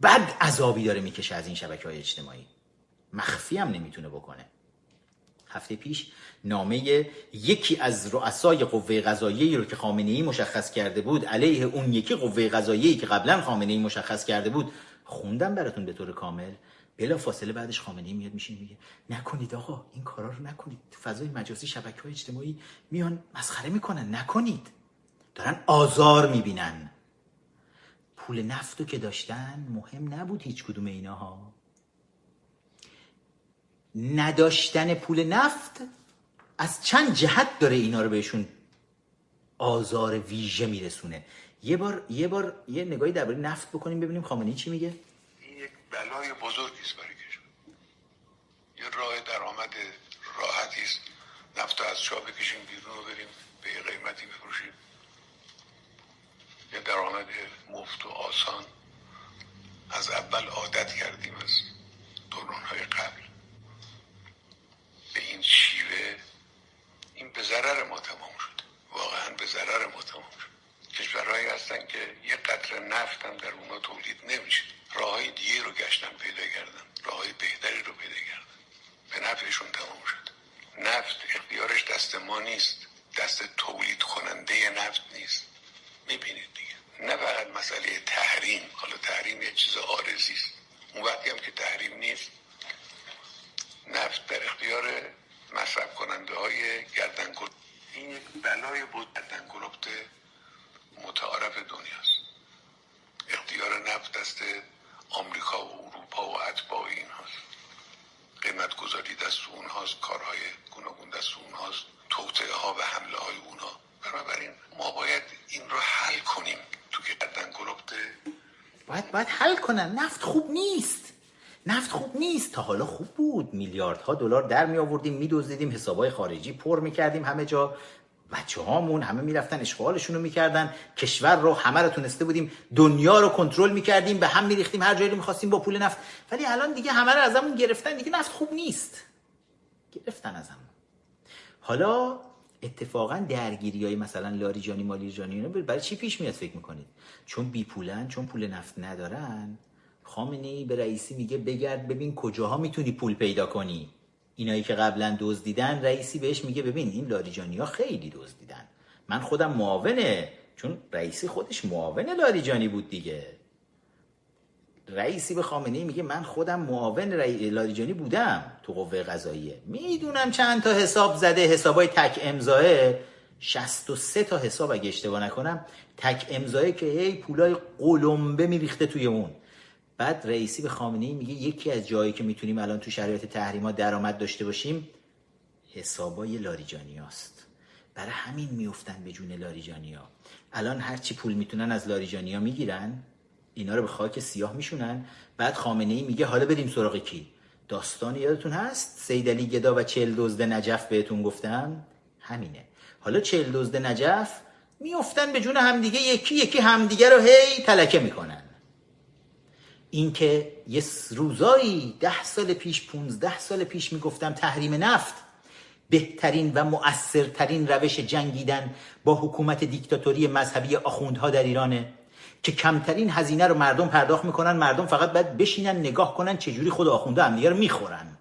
بعد عذابی داره می‌کشه از این شبکه های اجتماعی. مخفی هم نمی‌تونه بکنه. هفته پیش نامه یکی از رؤسای قوه قضاییه رو که خامنه ای مشخص کرده بود علیه اون یکی قوه قضاییه که قبلا خامنه ای مشخص کرده بود خوندم براتون به طور کامل. بلا فاصله بعدش خامنه ای میاد میشین میگه. نکنید آقا این کارا رو نکنید. تو فضای مجازی شبکه های اجتماعی میان مسخره می‌کنن. نکنید. دارن آزار می‌بینن. پول نفتو که داشتن مهم نبود هیچ کدوم ایناها. نداشتن پول نفت از چند جهت داره اینا رو بهشون آزار ویژه میرسونه. یه بار یه بار یه نگاهی درباره نفت بکنیم ببینیم خامنه‌ای چی میگه. این یک بلای بزرگی است برای کشور. یه راه درآمد راحتی است. نفت رو از چاه بکشیم بیرون و بریم به یه قیمتی بفروشیم. یه درآمد مفت و آسان از اول عادت کردیم از دورانهای قبل. به این شیوه این به ضرر ما تمام شد. واقعا به ضرر ما تمام شد. کشورهایی هستن که یه قطر نفت هم در اونا تولید نمیشه. راه های دیگه رو گشتن پیدا کردن. راه های بهتری رو پیدا کردن. به نفعشون تمام شد. نفت اختیارش دست ما نیست. دست تولید کننده نفت نیست. می‌بینید دیگه. نه فقط مسئله تحریم. حالا تحریم یه چیز آرزی است. اون وقتی هم که تحریم نیست نفت در اختیار مصرف کننده های گردن این یک بلای بود گردن متعارف دنیاست. اختیار نفت دست آمریکا و اروپا و اتباع اینهاست. قیمت گذاری دست اونهاست کارهای گوناگون دست اونهاست توطعه ها و حمله های اونها بنابراین ما باید این رو حل کنیم تو که گردن باید باید حل کنن. نفت خوب نیست. نفت خوب نیست. تا حالا خوب بود. میلیاردها دلار در می آوردیم میدزدیدیم حسابای خارجی پر می‌کردیم همه جا. بچه هامون همه می‌رفتن اشغالشون رو می‌کردن کشور رو همه رو تونسته بودیم. دنیا رو کنترل می‌کردیم به هم میریختیم هر جایی رو می‌خواستیم با پول نفت. ولی الان دیگه همه رو ازمون گرفتن. دیگه نفت خوب نیست. گرفتن ازمون. حالا اتفاقا درگیری های مثلا لاریجانی مالیجانی برای چی پیش میاد فکر می‌کنید؟ چون بی پولن چون پول نفت ندارن. خامنه ای به رئیسی میگه بگرد ببین کجاها می‌تونی پول پیدا کنی. اینایی که قبلا دزدیدن رئیسی بهش میگه ببین این لاریجانی ها خیلی دزدیدن. من خودم معاونه. چون رئیسی خودش معاون لاریجانی بود دیگه. رئیسی به خامنه ای میگه من خودم معاون لاریجانی بودم تو قوه قضاییه. می‌دونم چند تا حساب زده حسابای تک امضاه 63 تا حساب اگه اشتباه نکنم تک امضاه که هی پولای قلمبه میریخته توی اون. بعد رئیسی به خامنه ای میگه یکی از جایی که می‌تونیم الان تو شرایط تحریما درآمد داشته باشیم حسابای لاریجانی است برای همین میفتن به جون لاریجانی ها الان هرچی پول می‌تونن از لاریجانی ها می‌گیرن اینا رو به خاک سیاه میشونن. بعد خامنه ای میگه حالا بریم سراغ کی؟ داستان یادتون هست؟ سیدلی گدا و چل دزد نجف بهتون گفتم؟ همینه. حالا چل دزد نجف میفتن به جون همدیگه یکی یکی همدیگه رو هی تلکه می‌کنن. اینکه یه روزایی ده سال پیش 15 سال پیش می‌گفتم تحریم نفت بهترین و مؤثرترین روش جنگیدن با حکومت دیکتاتوری مذهبی آخوندها در ایرانه که کمترین هزینه رو مردم پرداخت می‌کنن. مردم فقط باید بشینن نگاه کنن چجوری خود آخونده هم رو می‌خورن.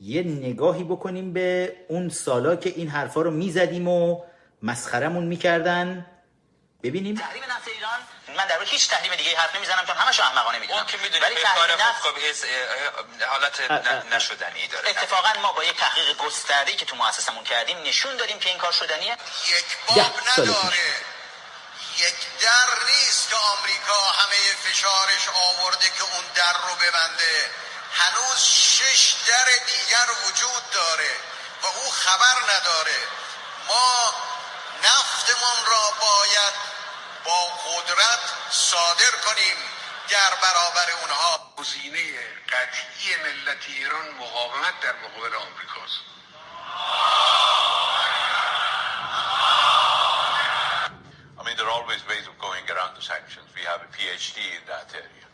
یه نگاهی بکنیم به اون سالا که این حرفا رو می‌زدیم و مسخرمون می‌کردن. ببینیم. تحریم نفت ایران من در هیچ تحریم دیگه حرف نمی‌زنم چون همش احمقانه می‌دونم. اون که می‌دونی ولی تحریم نفت خب حالت نشدنی داره. اتفاقا ما با یک تحقیق گسترده که تو مؤسسمون کردیم نشون دادیم که این کار شدنیه. یک باب نداره. یک در نیست که آمریکا همه فشارش آورده که اون در رو ببنده. هنوز شش در دیگر وجود داره و او خبر نداره. ما نفتمون را باید با قدرت صادر کنیم در برابر اونها گزینه قطعی ملت ایران مقاومت در مقابل آمریکاست. I mean, there are always ways of going around the sanctions. We have a PhD in that area.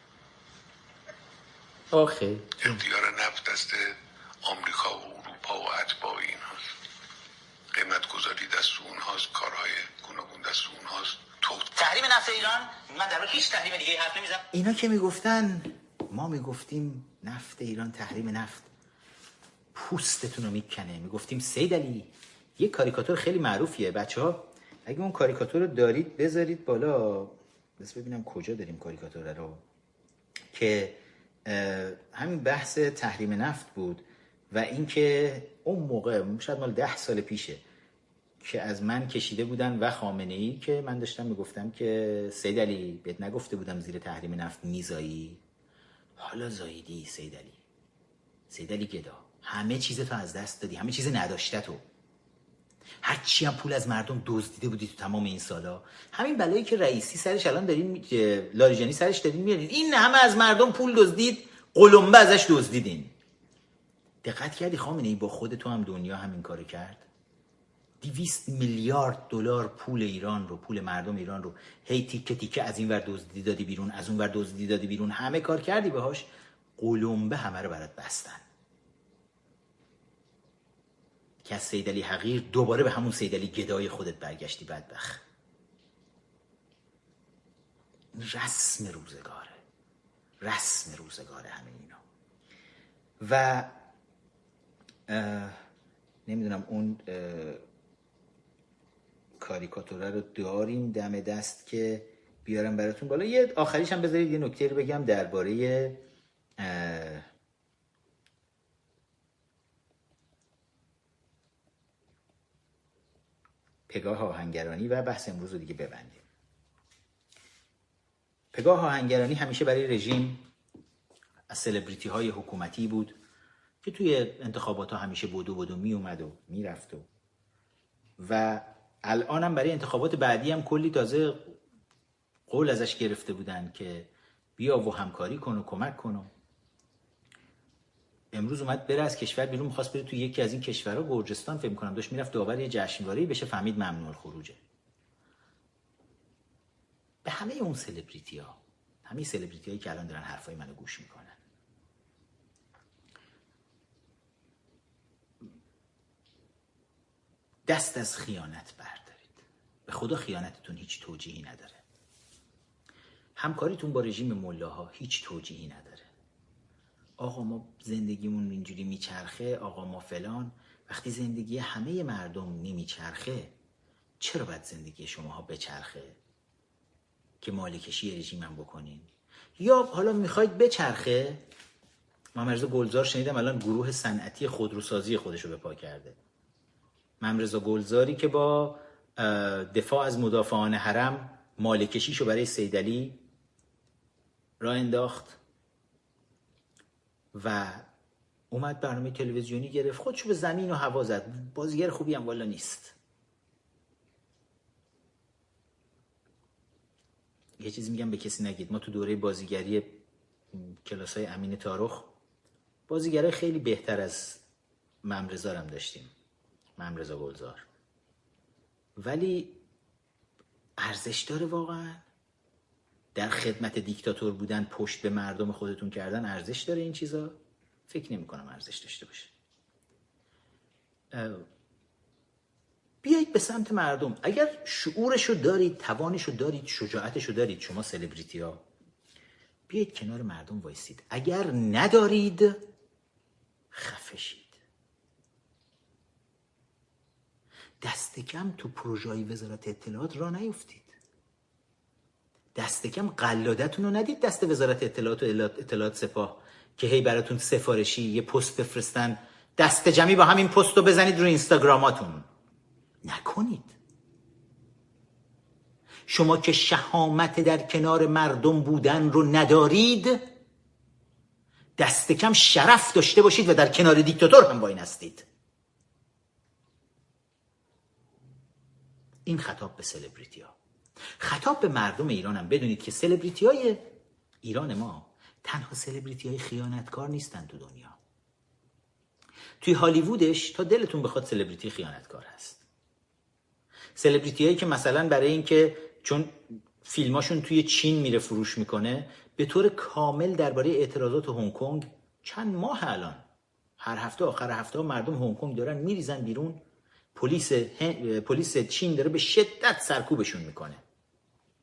آخه اختیار نفت دست آمریکا و اروپا و اتباع اینهاست. قیمت گذاری دست اونهاست. کارهای گوناگون دست اونهاست. تو تحریم نفت ایران من در هیچ تحریم دیگه حرف نمی‌زنم. اینا که می‌گفتن ما می‌گفتیم نفت ایران تحریم نفت. پوستتون رو می‌کنه. می‌گفتیم سید علی یه کاریکاتور خیلی معروفیه. بچه ها اگه اون کاریکاتور رو دارید بذارید بالا. بس ببینم کجا داریم کاریکاتور رو. که همین بحث تحریم نفت بود و اینکه اون موقع شاید مال ده سال پیشه که از من کشیده بودن و خامنه ای که من داشتم می‌گفتم که سید علی بهت نگفته بودم زیر تحریم نفت میزایی؟ حالا زاییدی سید علی. سید علی گدا همه چیز تو از دست دادی همه چیز نداشته تو هر چی هم پول از مردم دزدیده بودی تو تمام این سالا. همین بلایی که رئیسی سرش الان دارین لاریجانی سرش دارین میارین. این همه از مردم پول دزدید قلمبه ازش دزدیدین. دقت کردی خامنه ای با خود تو هم دنیا همین کارو کرد؟ دیویست میلیارد دلار پول ایران رو پول مردم ایران رو هی تیکه تیکه از این ور دزدی دادی بیرون از اون ور دزدی دادی بیرون همه کار کردی باهاش قلمبه همه رو برات بستن. که از سیدلی حقیر دوباره به همون سیدلی گدای خودت برگشتی بدبخ رسم روزگاره. رسم روزگاره همه اینا. و نمی‌دونم اون کاریکاتوره رو داریم دم دست که بیارم براتون بالا. یه آخریش هم بذارید یه نکته بگم درباره اه، پگاه آهنگرانی و بحث امروز رو دیگه ببندیم. پگاه آهنگرانی همیشه برای رژیم از سلبریتی های حکومتی بود که توی انتخابات ها همیشه بودو بودو می اومد و می‌رفت و و الان هم برای انتخابات بعدی هم کلی تازه قول ازش گرفته بودن که بیا و همکاری کن و کمک کن و امروز اومد بره از کشور بیرون می‌خواست بره توی یکی از این کشورها گرجستان فکر کنم داشت می‌رفت داور یه جشنواره بشه فهمید ممنوع خروجه. به همه اون سلبریتی ها همه سلبریتی هایی که الان دارن حرفای منو گوش می‌کنن. دست از خیانت بردارید. به خدا خیانتتون هیچ توجیهی نداره. همکاریتون با رژیم ملاها هیچ توجیهی نداره. آقا ما زندگیمون اینجوری میچرخه آقا ما فلان. وقتی زندگی همه مردم نمیچرخه چرا باید زندگی شماها بچرخه؟ که مالکشی رژیمم بکنین. یا حالا می‌خواید بچرخه؟ محمد گلزار شنیدم الان گروه صنعتی خودروسازی خودش رو به پا کرده. ممرزا گلزاری که با دفاع از مدافعان حرم مالکشیشو برای سیدلی را انداخت و اومد برنامه تلویزیونی گرفت. خودشو به زمین و هوا زد. بازیگر خوبی هم والا نیست. یه چیزی میگم به کسی نگید. ما تو دوره بازیگری کلاس های امین تارخ بازیگره خیلی بهتر از ممرزا هم داشتیم ممرزا گلزار. ولی ارزش داره واقعا؟ در خدمت دیکتاتور بودن پشت به مردم خودتون کردن ارزش داره این چیزا؟ فکر نمی کنم ارزش داشته باشه. بیایید به سمت مردم. اگر شعورشو دارید توانشو دارید شجاعتشو دارید شما سلبریتی ها بیایید کنار مردم وایسید. اگر ندارید خفشید دست کم تو پروژه وزارت اطلاعات را نیفتید. دست کم قلادتون رو ندید دست وزارت اطلاعات و اطلاعات سپاه که هی براتون سفارشی یه پست بفرستن. دست جمعی با همین پست رو بزنید رو اینستاگراماتون. نکنید. شما که شهامت در کنار مردم بودن رو ندارید دست کم شرف داشته باشید و در کنار دیکتاتور هم باین هستید این خطاب به سلبریتی ها خطاب به مردم ایران هم بدونید که سلبریتی های ایران ما تنها سلبریتی های خیانتکار نیستن تو دنیا. توی هالیوودش تا دلتون بخواد سلبریتی خیانتکار هست. سلبریتی هایی که مثلا برای اینکه چون فیلماشون توی چین میره فروش می‌کنه به طور کامل درباره اعتراضات هنگ کنگ چند ماه الان هر هفته آخر هفته مردم هنگ کنگ دارن میریزن بیرون پلیس پلیس چین داره به شدت سرکوبشون می‌کنه.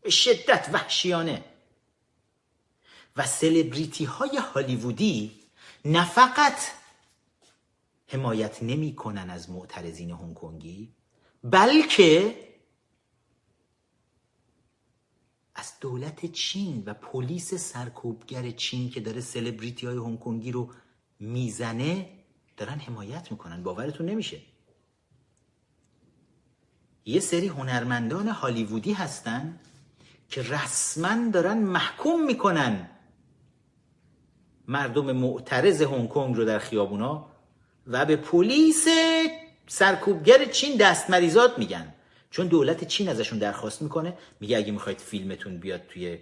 به شدت وحشیانه. و سلبریتی های هالیوودی نه فقط حمایت نمی‌کنن از معترضین هنگ کنگی بلکه از دولت چین و پلیس سرکوبگر چین که داره سلبریتی های هنگ کنگی رو می‌زنه دارن حمایت می‌کنن. باورتون نمیشه. یه سری هنرمندان هالیوودی هستن که رسما دارن محکوم می‌کنن. مردم معترض هنگ کنگ رو در خیابونا و به پلیس سرکوبگر چین دستمریزات میگن. چون دولت چین ازشون درخواست می‌کنه میگه اگه می‌خواید فیلمتون بیاد توی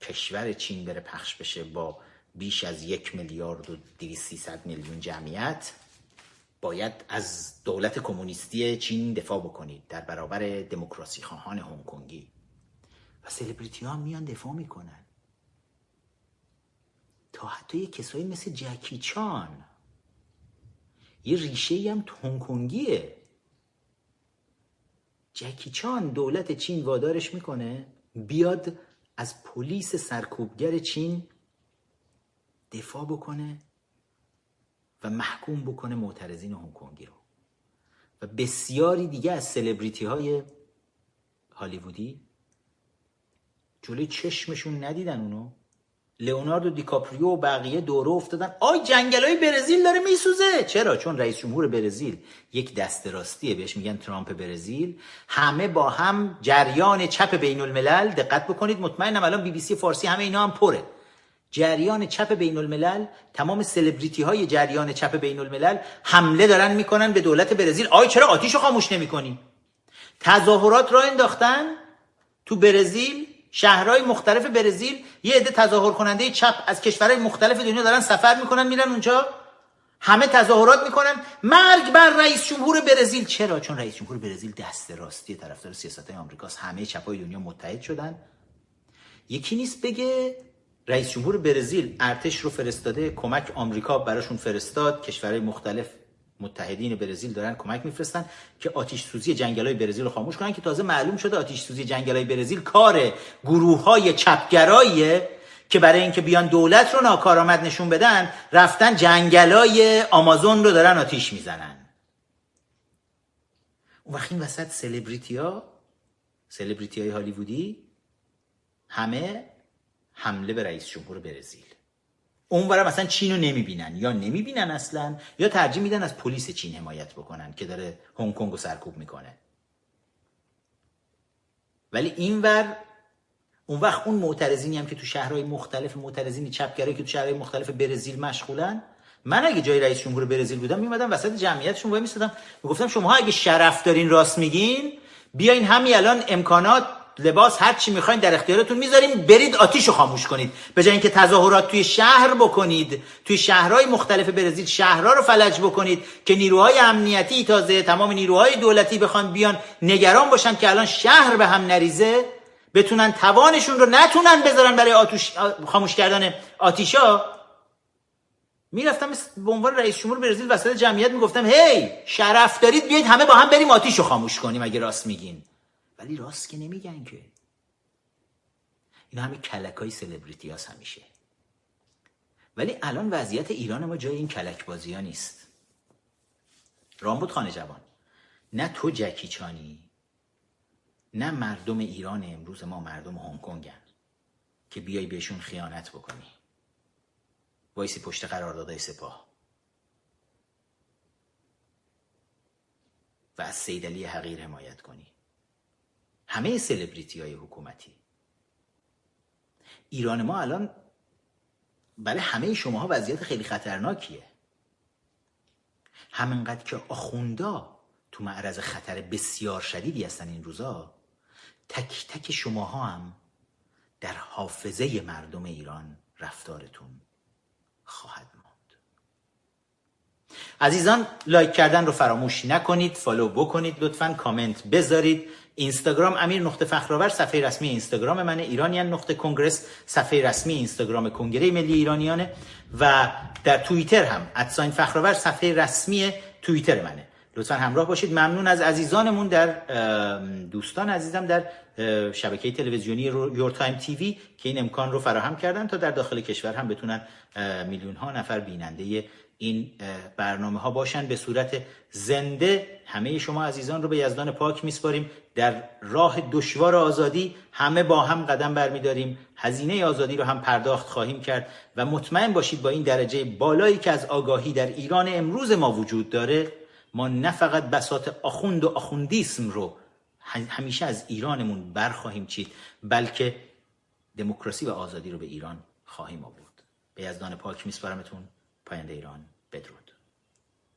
کشور چین بره پخش بشه با بیش از یک میلیارد و سی میلیون جمعیت باید از دولت کمونیستی چین دفاع بکنید در برابر دموکراسی خواهان هنگ کنگی. و سلبریتی ها میان دفاع می‌کنن. تا حتی کسایی مثل جکی چان. یه ریشه هم هنگ جکی چان دولت چین وادارش می‌کنه بیاد از پلیس سرکوبگر چین دفاع بکنه. و محکوم بکنه معترضین هنگ کنگی رو. و بسیاری دیگه از سلبریتی های هالیوودی جلوی چشمشون ندیدن اونو. لئوناردو دیکاپریو و بقیه دوره افتادن. آی جنگل های برزیل داره میسوزه. چرا؟ چون رئیس جمهور برزیل یک دست راستیه. بهش میگن ترامپ برزیل. همه با هم جریان چپ بین الملل دقت بکنید. مطمئنم الان بی بی سی فارسی همه اینا هم پره. جریان چپ بین الملل تمام سلبریتی های جریان چپ بین الملل حمله دارن می‌کنن به دولت برزیل. آی چرا آتیشو خاموش نمی‌کنی؟ تظاهرات را انداختن تو برزیل شهرهای مختلف برزیل یه عده تظاهر کننده چپ از کشورهای مختلف دنیا دارن سفر می‌کنن میرن اونجا. همه تظاهرات می‌کنن. مرگ بر رئیس جمهور برزیل. چرا؟ چون رئیس جمهور برزیل دست راستی طرفدار سیاست های آمریکاست. همه چپای دنیا متحد شدن. یکی نیست بگه رئیس جمهور برزیل ارتش رو فرستاده کمک آمریکا براشون فرستاد. کشورهای مختلف متحدین برزیل دارن کمک میفرستن که آتیش سوزی جنگل های برزیل رو خاموش کنن که تازه معلوم شده آتیش سوزی جنگل های برزیل کار گروه های که برای اینکه بیان دولت رو ناکارآمد نشون بدن رفتن جنگل های آمازون رو دارن آتیش می‌زنن. اون وقت وسط سلبریتی ها سلبریتی های هالیوودی همه حمله به رئیس جمهور برزیل. اونورا مثلا چین رو نمی‌بینن یا نمی‌بینن اصلا یا ترجیح میدن از پلیس چین حمایت بکنن که داره هنگ کنگ رو سرکوب می‌کنه. ولی اینور اون وقت اون معترضینی هم که تو شهرهای مختلف معترضین چپگرایی که تو شهرهای مختلف برزیل مشغولن من اگه جای رئیس جمهور برزیل بودم میمدم وسط جمعیتشون وای میستادم می‌گفتم شما اگه شرف دارین راست میگین بیاین همین الان امکانات لباس هر چی می‌خواین در اختیارتون می‌ذاریم. برید آتیش رو خاموش کنید. به جای اینکه تظاهرات توی شهر بکنید توی شهرهای مختلف برزیل شهرها رو فلج بکنید که نیروهای امنیتی تازه تمام نیروهای دولتی بخوان بیان نگران باشن که الان شهر به هم نریزه بتونن توانشون رو نتونن بذارن برای آتوش خاموش کردن آتیشا. می‌رفتم به عنوان رئیس جمهور برزیل وسط جمعیت می‌گفتم هی شرف دارید بیاید همه با هم بریم آتیش رو خاموش کنیم اگه راست میگین. ولی راست که نمیگن که. این همه کلک های سلبریتی همیشه. ولی الان وضعیت ایران ما جای این کلک بازی ها نیست. رامبود خانه جوان نه تو جکی چانی نه مردم ایران امروز ما مردم هنگ کنگن که بیای بهشون خیانت بکنی. وایسی پشت قراردادهای سپاه. و از سیدلی حقیر حمایت کنی. همه سلبریتی های حکومتی. ایران ما الان برای همه شماها وضعیت خیلی خطرناکیه. همینقدر که آخوندا تو معرض خطر بسیار شدیدی هستن این روزا تک تک شماها هم در حافظه مردم ایران رفتارتون خواهد ماند عزیزان لایک کردن رو فراموش نکنید فالو بکنید لطفا کامنت بذارید. اینستاگرام امیر نقطه فخرآور صفحه رسمی اینستاگرام من ایرانیان نقطه congress صفحه رسمی اینستاگرام کنگره ملی ایرانیانه. و در توییتر هم ادساین فخرآور صفحه رسمی توییتر منه. لطفا همراه باشید. ممنون از عزیزانمون در دوستان عزیزم در شبکه تلویزیونی یور تایم تیوی که این امکان رو فراهم کردن تا در داخل کشور هم بتونن میلیون ها نفر بیننده این برنامه ها باشن. به صورت زنده همه شما عزیزان رو به یزدان پاک میسپاریم. در راه دشوار آزادی همه با هم قدم برمیداریم. هزینه آزادی رو هم پرداخت خواهیم کرد و مطمئن باشید با این درجه بالایی که از آگاهی در ایران امروز ما وجود داره ما نه فقط بساط آخوند و آخوندیسم رو همیشه از ایرانمون برخواهیم چید بلکه دموکراسی و آزادی رو به ایران خواهیم آورد. به یزدان پاک میسپارمتون پاینده ایران بدرود.